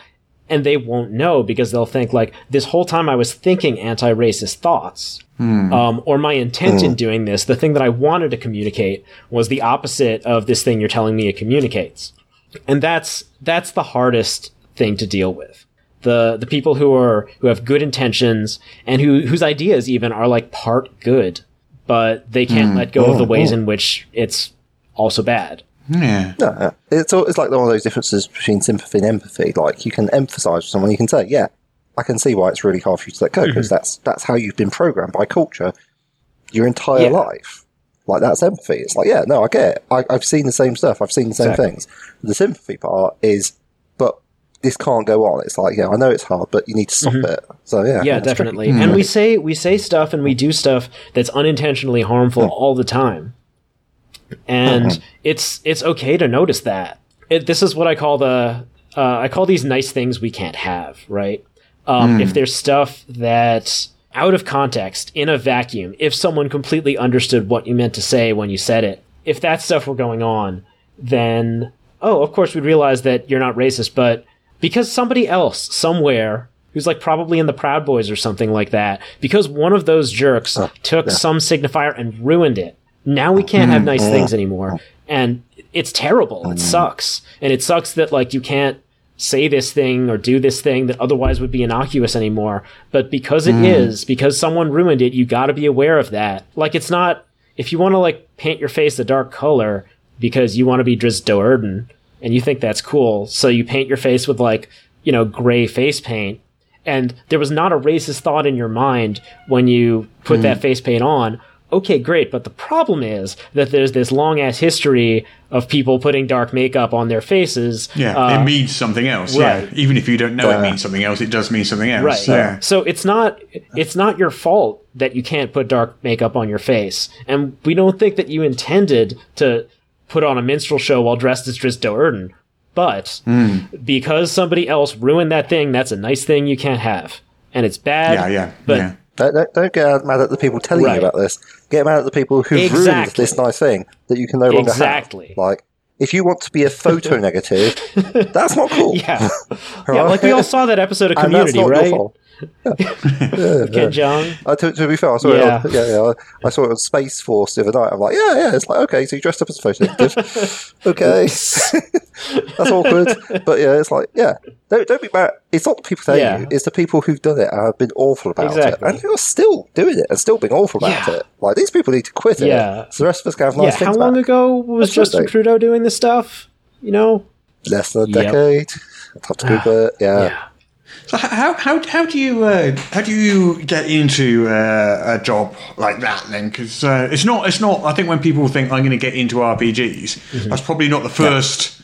and they won't know because they'll think like this whole time I was thinking anti-racist thoughts, um, or my intent in doing this, the thing that I wanted to communicate was the opposite of this thing you're telling me it communicates, and that's that's the hardest thing to deal with. The the people who are who have good intentions and who whose ideas even are like part good, but they can't hmm. let go of the oh, ways oh. in which it's also bad. yeah. No, no. it's all, it's like one of those differences between sympathy and empathy. Like you can empathise with someone, you can say, "Yeah, I can see why it's really hard for you to let go because mm-hmm. that's that's how you've been programmed by culture your entire Yeah. life." Like that's empathy. It's like, yeah, no, I get it. I, I've seen the same stuff. I've seen the same Exactly. things. The sympathy part is, but this can't go on. It's like, yeah, I know it's hard, but you need to stop mm-hmm. it. So yeah, yeah it's tricky. definitely and hmm. we say we say stuff and we do stuff that's unintentionally harmful hmm. all the time and hmm. it's it's okay to notice that it, this is what i call the uh, i call these nice things we can't have right um, if there's stuff that out of context in a vacuum if someone completely understood what you meant to say when you said it. If that stuff were going on then oh of course we'd realize that you're not racist but because somebody else somewhere who's like probably in the proud boys or something like that because one of those jerks took some signifier and ruined it now we can't have mm-hmm. nice things anymore. And it's terrible. It mm-hmm. sucks. And it sucks that like you can't say this thing or do this thing that otherwise would be innocuous anymore. But because it hmm. is because someone ruined it you got to be aware of that. Like it's not if you want to like paint your face a dark color because you want to be Drizzt Do'Urden and you think that's cool so you paint your face with like you know gray face paint. And there was not a racist thought in your mind when you put hmm. that face paint on okay great but the problem is that there's this long ass history of people putting dark makeup on their faces Yeah, uh, it means something else. right. Yeah, even if you don't know it means something else, it does mean something else. Right. Yeah. So it's not it's not your fault that you can't put dark makeup on your face, and we don't think that you intended to put on a minstrel show while dressed as Drizzt Do'Urden. But Hmm. because somebody else ruined that thing, that's a nice thing you can't have, and it's bad. Yeah, yeah, But yeah. Don't, don't, don't get mad at the people telling Right. you about this. Get mad at the people who ruined Exactly. this nice thing that you can no longer Exactly. have. Like, if you want to be a photo negative, that's not cool. yeah, yeah, like we all saw that episode of Community, right? Fault. Ken Jeong. Uh, to, to be fair, I saw Yeah. it. On, yeah, yeah. I, I saw it on Space Force the other night. I'm like, yeah, yeah. It's like, okay, so you dressed up as a photo negative. okay, that's awkward. But yeah, it's like, yeah. Don't don't be mad. It's not the people telling Yeah. you. It's the people who've done it and have been awful about Exactly. it, and who are still doing it and still being awful about Yeah. it. Like these people need to quit it. Yeah. So the rest of us can have nice yeah, how long back. ago was That's Justin. Trudeau doing this stuff? You know, Less than a Yep. decade. I'd have to Google it. Yeah. Yeah. So how how how do you uh, how do you get into uh, a job like that then? Because uh, it's not it's not. I think when people think I'm going to get into RPGs, that's probably not the first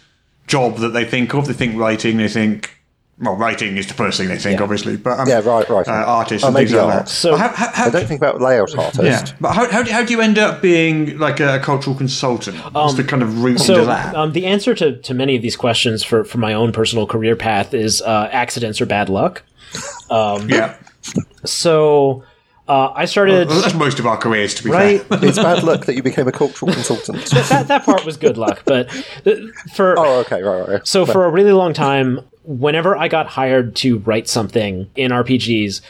job that they think of. They think writing. They think well, writing is the first thing they think, obviously. But um, Yeah, right, right. Uh, artists Oh, and things like art. that. So- how, how, how, I don't think about layout artist. yeah, but how, how, do, how do you end up being like a cultural consultant? What's the kind of route into So that? um, the answer to, to many of these questions for, for my own personal career path is uh, accidents or bad luck. yeah, So uh, I started. well, that's most of our careers, to be Right, fair. It's bad luck that you became a cultural consultant. that that part was good luck, but uh, for Oh, okay, right, right. So for a really long time, whenever I got hired to write something in RPGs,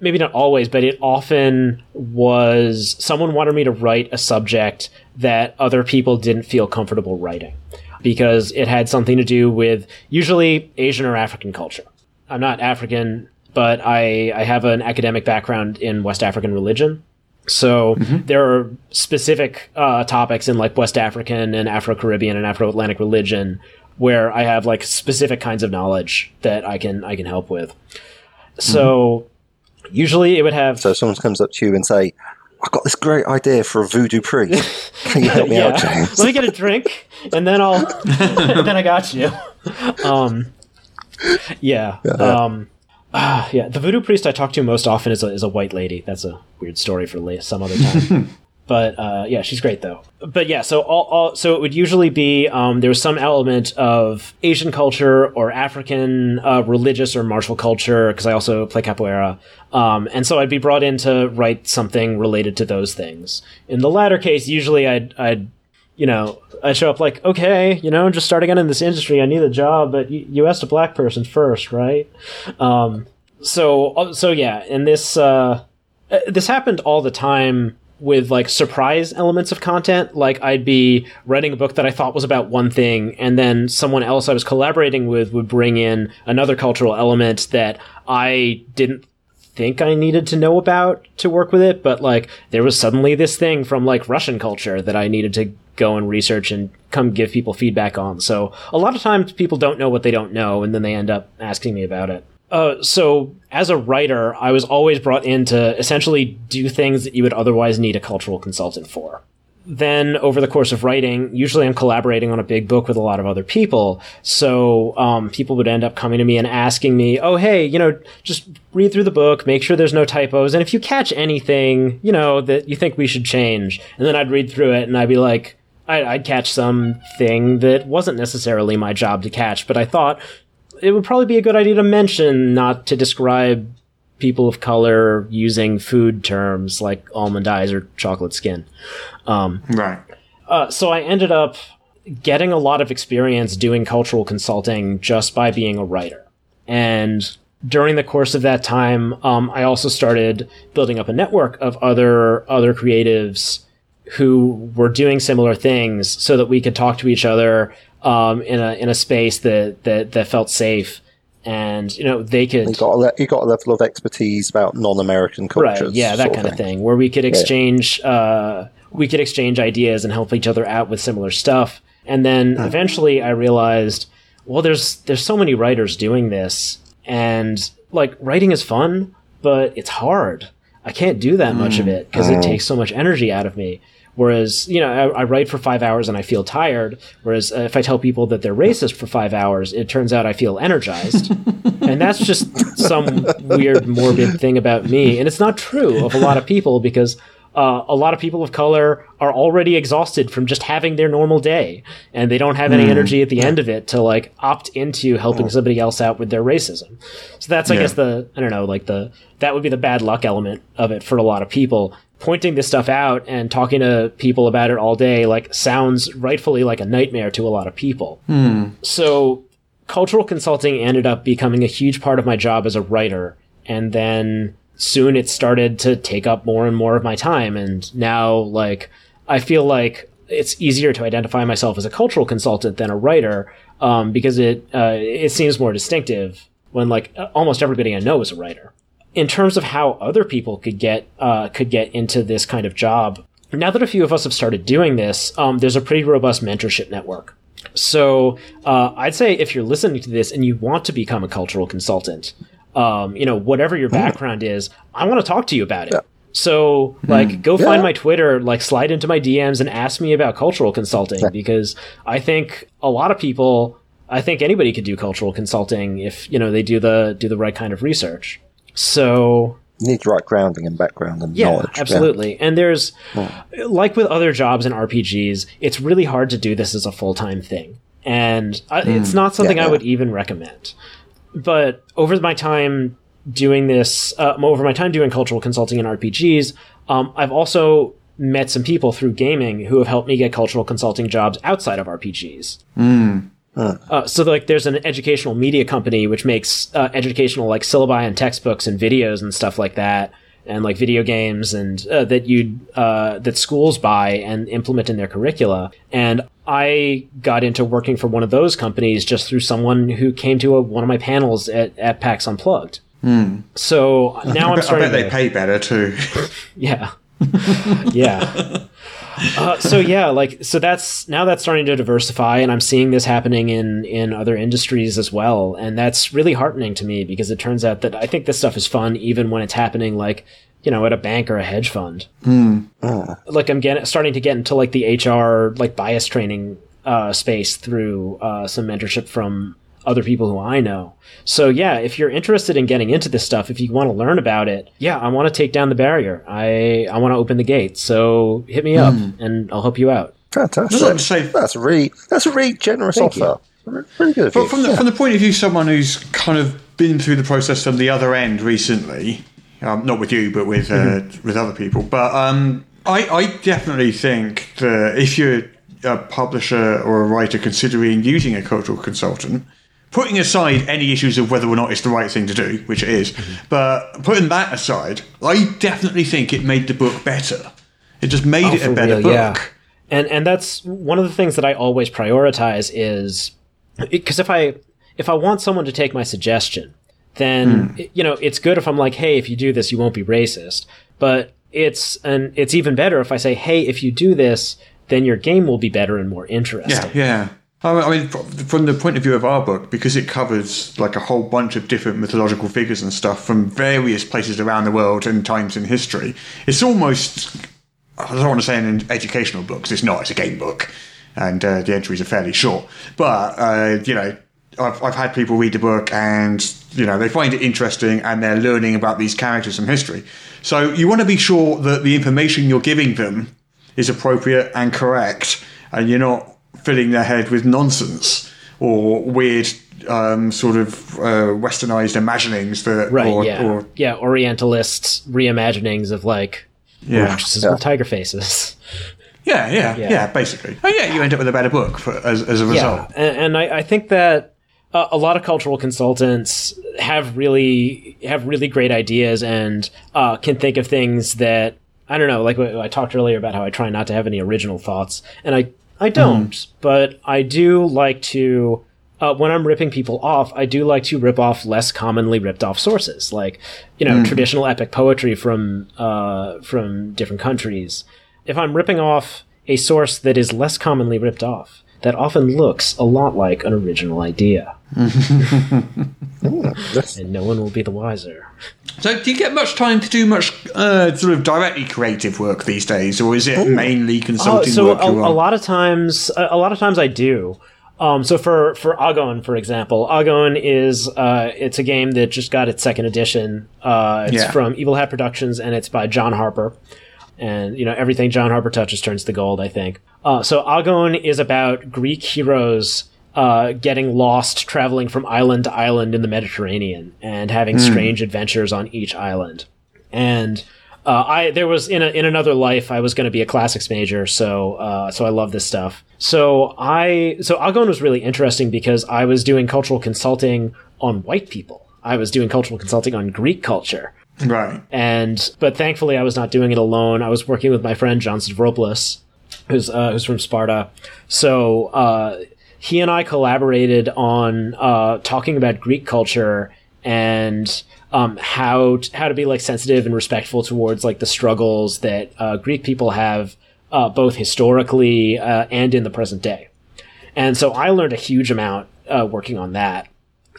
maybe not always, but it often was someone wanted me to write a subject that other people didn't feel comfortable writing because it had something to do with usually Asian or African culture. I'm not African, but I, I have an academic background in West African religion. So there are specific uh, topics in like West African and Afro Caribbean and Afro Atlantic religion where I have like specific kinds of knowledge that I can I can help with. So usually it would have So if someone comes up to you and say, "I've got this great idea for a voodoo priest. Can you help me out, James?" Let me get a drink, and then I'll. then I got you. Um, yeah. Um, ah, yeah. The voodoo priest I talk to most often is a, is a white lady. That's a weird story for some other time. but uh, yeah, she's great though. But yeah, so all, all so it would usually be um, there was some element of Asian culture or African uh, religious or martial culture because I also play capoeira, um, and so I'd be brought in to write something related to those things. In the latter case, usually I'd I'd you know, I'd show up like, okay, you know, just starting out in this industry, I need a job, but you, you asked a black person first, right? Um, so, uh, so yeah, and this, uh, uh, this happened all the time with like surprise elements of content. Like I'd be writing a book that I thought was about one thing, and then someone else I was collaborating with would bring in another cultural element that I didn't think I needed to know about to work with it, but like there was suddenly this thing from like Russian culture that I needed to go and research and come give people feedback on. So a lot of times people don't know what they don't know and then they end up asking me about it. Uh, so as a writer, I was always brought in to essentially do things that you would otherwise need a cultural consultant for then over the course of writing, usually I'm collaborating on a big book with a lot of other people. So um, people would end up coming to me and asking me, "Oh, hey, you know, just read through the book, make sure there's no typos, and if you catch anything, you know, that you think we should change." And then I'd read through it and I'd be like, I'd catch something that wasn't necessarily my job to catch, but I thought it would probably be a good idea to mention, not to describe people of color using food terms like almond eyes or chocolate skin. right. Uh, so I ended up getting a lot of experience doing cultural consulting just by being a writer. And during the course of that time, um, I also started building up a network of other other creatives who were doing similar things, so that we could talk to each other um, in a in a space that that that felt safe, and you know they could You got a le- you got a level of expertise about non-American cultures, right yeah that kind of thing. where we could exchange uh, we could exchange ideas and help each other out with similar stuff. And then eventually i realized well there's there's so many writers doing this and like writing is fun but it's hard. I can't do that much of it because it takes so much energy out of me Whereas, you know, I, I write for five hours and I feel tired. Whereas uh, if I tell people that they're racist for five hours, it turns out I feel energized. and that's just some weird, morbid thing about me. And it's not true of a lot of people because uh, a lot of people of color are already exhausted from just having their normal day. And they don't have any energy at the end of it to like opt into helping somebody else out with their racism. So that's, I Yeah. guess, the, I don't know, like the, that would be the bad luck element of it for a lot of people pointing this stuff out and talking to people about it all day like sounds rightfully like a nightmare to a lot of people. So cultural consulting ended up becoming a huge part of my job as a writer and then soon it started to take up more and more of my time and now like I feel like it's easier to identify myself as a cultural consultant than a writer um, because it uh, it seems more distinctive when like almost everybody I know is a writer in terms of how other people could get uh, could get into this kind of job. Now that a few of us have started doing this, um, there's a pretty robust mentorship network. So uh, I'd say if you're listening to this and you want to become a cultural consultant, um, you know, whatever your background is, I want to talk to you about it. Yeah. So, like, go Yeah. find my Twitter, like, slide into my DMs and ask me about cultural consulting because I think a lot of people, I think anybody could do cultural consulting if you know they do the do the right kind of research. So, You need the right grounding and background and yeah, knowledge. absolutely. And there's, like with other jobs in RPGs, it's really hard to do this as a full time thing. And I, it's not something Yeah, I yeah. would even recommend. But over my time doing this, uh, over my time doing cultural consulting in RPGs, um, I've also met some people through gaming who have helped me get cultural consulting jobs outside of RPGs. Uh, so like there's an educational media company which makes uh, educational like syllabi and textbooks and videos and stuff like that and like video games and uh, that you uh, that schools buy and implement in their curricula and i got into working for one of those companies just through someone who came to a, one of my panels at, at pax unplugged so now I i'm bet, I starting bet they to- pay better too. yeah. yeah. Uh, so yeah, like so that's now that's starting to diversify, and I'm seeing this happening in in other industries as well, and that's really heartening to me because it turns out that I think this stuff is fun even when it's happening like you know at a bank or a hedge fund. Like I'm getting starting to get into like the HR like bias training uh, space through uh, some mentorship from other people who I know. So yeah, if you're interested in getting into this stuff, if you want to learn about it, yeah, I want to take down the barrier. I I want to open the gate. So hit me up and I'll help you out. Fantastic. Just like to say- that's a really that's a really generous Thank you. offer. Really good. Of But from the, from the point of view, of someone who's kind of been through the process from the other end recently, um, not with you, but with uh, with other people. But um, I, I definitely think that if you're a publisher or a writer considering using a cultural consultant, putting aside any issues of whether or not it's the right thing to do, which it is, mm-hmm. but putting that aside, I definitely think it made the book better. It just made oh, it a better real, book. yeah. And and that's one of the things that I always prioritize is because if I if I want someone to take my suggestion, then hmm. you know it's good if I'm like, hey, if you do this, you won't be racist. But it's and it's even better if I say, hey, if you do this, then your game will be better and more interesting. Yeah, yeah. I mean- from the point of view of our book, because it covers like a whole bunch of different mythological figures and stuff from various places around the world and times in history, it's almost. I don't want to say an educational book 'cause it's not. It's a game book, and uh, the entries are fairly short. But uh, you know, I've, I've had people read the book and you know they find it interesting and they're learning about these characters from history. So you want to be sure that the information you're giving them is appropriate and correct, and you're not filling their head with nonsense or weird um, sort of uh, westernized imaginings that Right, or, yeah. or yeah, Orientalist reimaginings of like yeah. rakshasas with tiger faces. yeah, yeah, yeah, Yeah. basically. Oh yeah, you end up with a better book for, as, as a result. Yeah, and, and I, I think that uh, a lot of cultural consultants have really have really great ideas and uh, can think of things that I don't know. Like I talked earlier about how I try not to have any original thoughts, and I I don't, but I do like to. Uh, when I'm ripping people off, I do like to rip off less commonly ripped off sources, like you know traditional epic poetry from uh, from different countries. If I'm ripping off a source that is less commonly ripped off, that often looks a lot like an original idea, and no one will be the wiser. So, do you get much time to do much uh, sort of directly creative work these days, or is it mainly Uh, consulting so work? a, a lot of times, a, a lot of times I do. Um, so for for Agon, for example, Agon is uh, it's a game that just got its second edition. Uh, it's Yeah. from Evil Hat Productions, and it's by John Harper. And you know everything John Harper touches turns to gold. I think. Uh, so Agon is about Greek heroes uh, getting lost, traveling from island to island in the Mediterranean, and having strange adventures on each island. And uh, I there was in a, in another life I was going to be a classics major, so uh, so I love this stuff. So I so Agon was really interesting because I was doing cultural consulting on white people. I was doing cultural consulting on Greek culture. right. And but thankfully, I was not doing it alone. I was working with my friend John Stavropoulos, who's uh, who's from Sparta. So uh, he and I collaborated on uh, talking about Greek culture and um, how t- how to be like sensitive and respectful towards like the struggles that uh, Greek people have uh, both historically uh, and in the present day. And so I learned a huge amount working on that.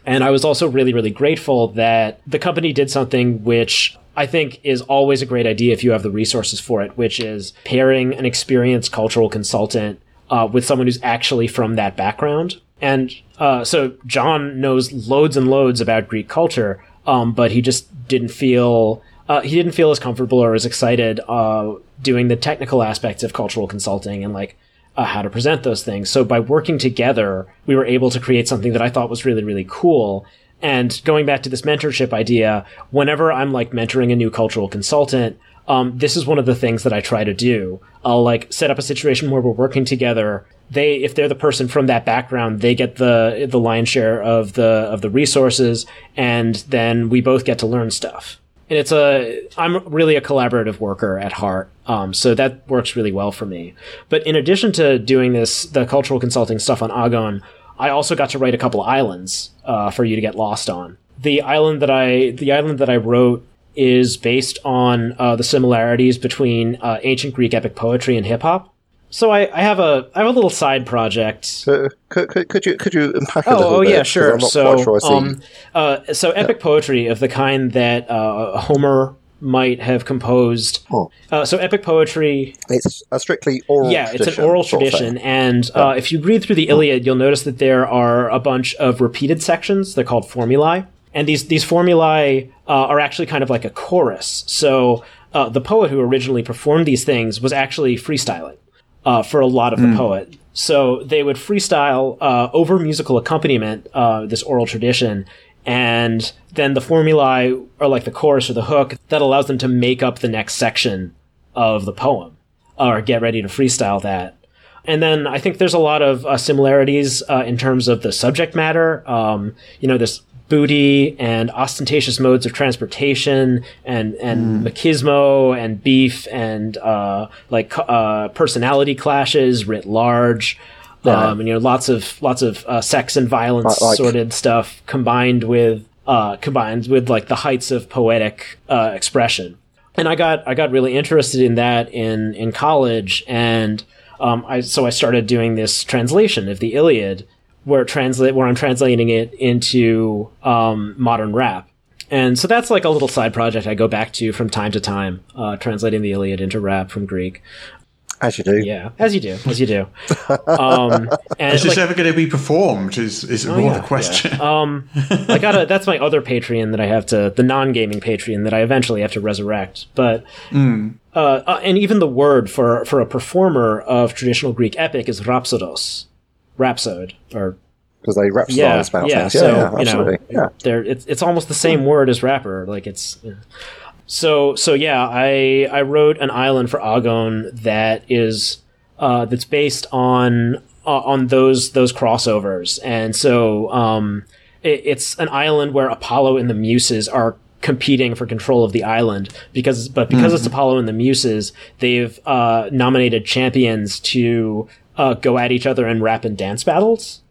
And I was also really, really grateful that the company did something which I think is always a great idea if you have the resources for it, which is pairing an experienced cultural consultant uh, with someone who's actually from that background. And uh, so John knows loads and loads about Greek culture, um, but he just didn't feel uh, he didn't feel as comfortable or as excited uh, doing the technical aspects of cultural consulting and like uh, how to present those things. So by working together, we were able to create something that I thought was really really cool. And going back to this mentorship idea, whenever I'm like mentoring a new cultural consultant, um, this is one of the things that I try to do. I'll like set up a situation where we're working together. They, if they're the person from that background, they get the the lion's share of the of the resources, and then we both get to learn stuff. And it's a I'm really a collaborative worker at heart, um, so that works really well for me. But in addition to doing this, the cultural consulting stuff on Agon, I also got to write a couple islands uh, for you to get lost on. The island that I the island that I wrote is based on uh, the similarities between uh, ancient Greek epic poetry and hip hop. So I, I have a I have a little side project. Uh, could, could, could you could you unpack a Oh, little oh bit? yeah, 'Cause sure. So, sure um, uh, so epic poetry of the kind that uh, Homer might have composed. Oh. Uh, so epic poetry it's a strictly oral. yeah, it's an oral sort of thing. tradition, and uh, if you read through the Iliad, you'll notice that there are a bunch of repeated sections. They're called formulae, and these these formulae uh, are actually kind of like a chorus. So uh, the poet who originally performed these things was actually freestyling uh, for a lot of the poet. So they would freestyle uh, over musical accompaniment, uh, this oral tradition, and then the formulae are like the chorus or the hook that allows them to make up the next section of the poem or get ready to freestyle that. And then I think there's a lot of uh, similarities uh, in terms of the subject matter. Um, you know, this booty and ostentatious modes of transportation and, and machismo and beef and uh, like uh, personality clashes writ large. Um, and you know, lots of lots of uh, sex and violence like- sorted stuff combined with uh, combined with like the heights of poetic uh, expression. And I got I got really interested in that in in college, and um, I so I started doing this translation of the Iliad, where translate where I'm translating it into um, modern rap, and so that's like a little side project I go back to from time to time, uh, translating the Iliad into rap from Greek. As you do. Yeah, as you do, as you do. Um, and Is this like, ever going to be performed? Is is more yeah, the question? um, I gotta. That's my other Patreon that I have to, the non-gaming Patreon that I eventually have to resurrect. But uh, uh, and even the word for for a performer of traditional Greek epic is rhapsodos, rhapsode, or because they rhapsodize yeah, about yeah. things. Yeah, so yeah, you know, yeah. they're it's it's almost the same word as rapper. Like it's. yeah. So so yeah, I I wrote an island for Agon that is uh, that's based on uh, on those those crossovers, and so um, it, it's an island where Apollo and the Muses are competing for control of the island because but because it's Apollo and the Muses, they've uh, nominated champions to uh, go at each other in rap and dance battles.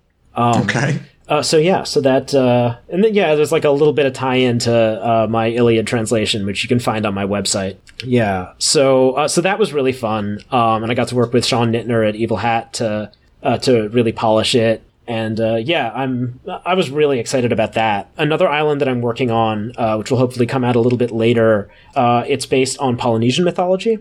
okay. Uh, so yeah, so that uh, and then yeah, there's like a little bit of tie-in to uh, my Iliad translation, which you can find on my website. Yeah, so uh, so that was really fun, um, and I got to work with Sean Nittner at Evil Hat to uh, to really polish it. And uh, yeah, I'm I was really excited about that. Another island that I'm working on, uh, which will hopefully come out a little bit later, uh, it's based on Polynesian mythology.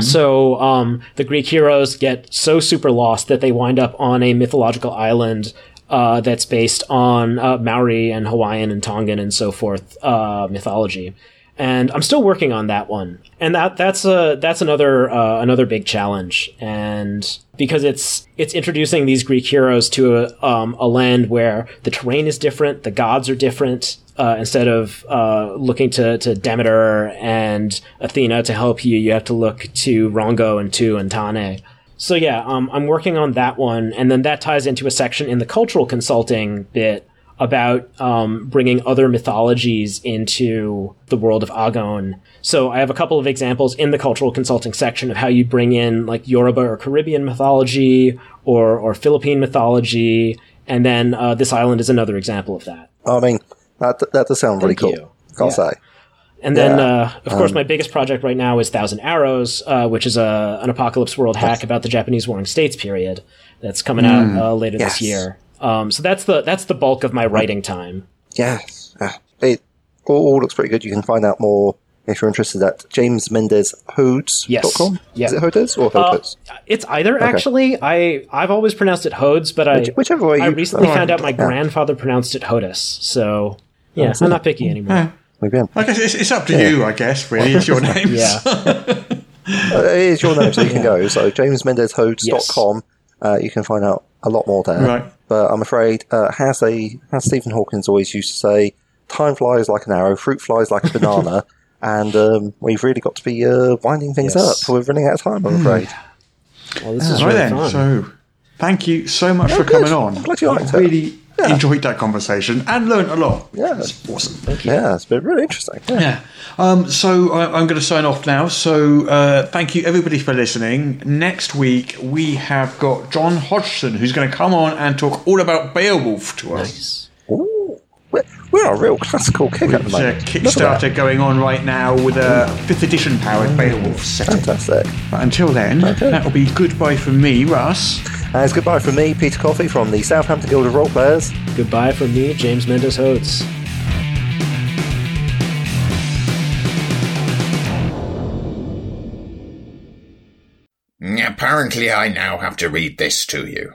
So um, the Greek heroes get so super lost that they wind up on a mythological island uh, that's based on uh, Maori and Hawaiian and Tongan and so forth uh, mythology. And I'm still working on that one, and that that's a that's another uh, another big challenge. And because it's it's introducing these Greek heroes to a, um, a land where the terrain is different, the gods are different. Uh, instead of uh, looking to, to Demeter and Athena to help you, you have to look to Rongo and Tu and Tane. So yeah, um, I'm working on that one, and then that ties into a section in the cultural consulting bit about um, bringing other mythologies into the world of Agon. So I have a couple of examples in the cultural consulting section of how you bring in like Yoruba or Caribbean mythology or or Philippine mythology, and then uh, this island is another example of that. I mean, that that does sound really Thank cool. you. Say. And then, Yeah. uh, of course, my biggest project right now is Thousand Arrows, uh, which is a, an apocalypse world hack about the Japanese Warring States period that's coming out uh, later Yes. this year. Um, so that's the that's the bulk of my writing time. Yeah, yeah. it all, all looks pretty good. You can find out more if you're interested at jamesmendeshodes.com. Yes. Yeah. Is it Hodes or Uh, Hodes? it's either actually. I I've always pronounced it Hodes, but I Which- whichever way I you recently prefer. found out my Yeah. grandfather pronounced it Hodis. So yeah, I'm not picky anymore. Maybe I'm- I guess it's, it's up to you, I guess, really. It's your name. Yeah. Uh, it is your name, so you can go. So jamesmendeshodes.com. Uh, you can find out a lot more there. Right. But I'm afraid, uh, as a as Stephen Hawkins always used to say, time flies like an arrow, fruit flies like a banana, and um, we've really got to be uh, winding things Yes. up. We're running out of time, I'm afraid. Well, this is Right really then. fun. So, thank you so much for good. coming on. I'm glad you liked I it. Really enjoyed that conversation and learned a lot. Yeah. It's awesome. Yeah, it's been really interesting. Yeah. Yeah. Um, so I, I'm going to sign off now. So uh, thank you everybody for listening. Next week we have got John Hodgson who's going to come on and talk all about Beowulf to us. Ooh, we're, we're a real classical kick at the It's a moment. Look at that. Kickstarter going on right now with a fifth edition powered Beowulf setting. Fantastic. But until then, Okay. that will be goodbye from me, Russ. And it's goodbye from me, Peter Coffey, from the Southampton Guild of Role Players. Goodbye from me, James Mendes Hodes. Apparently, I now have to read this to you.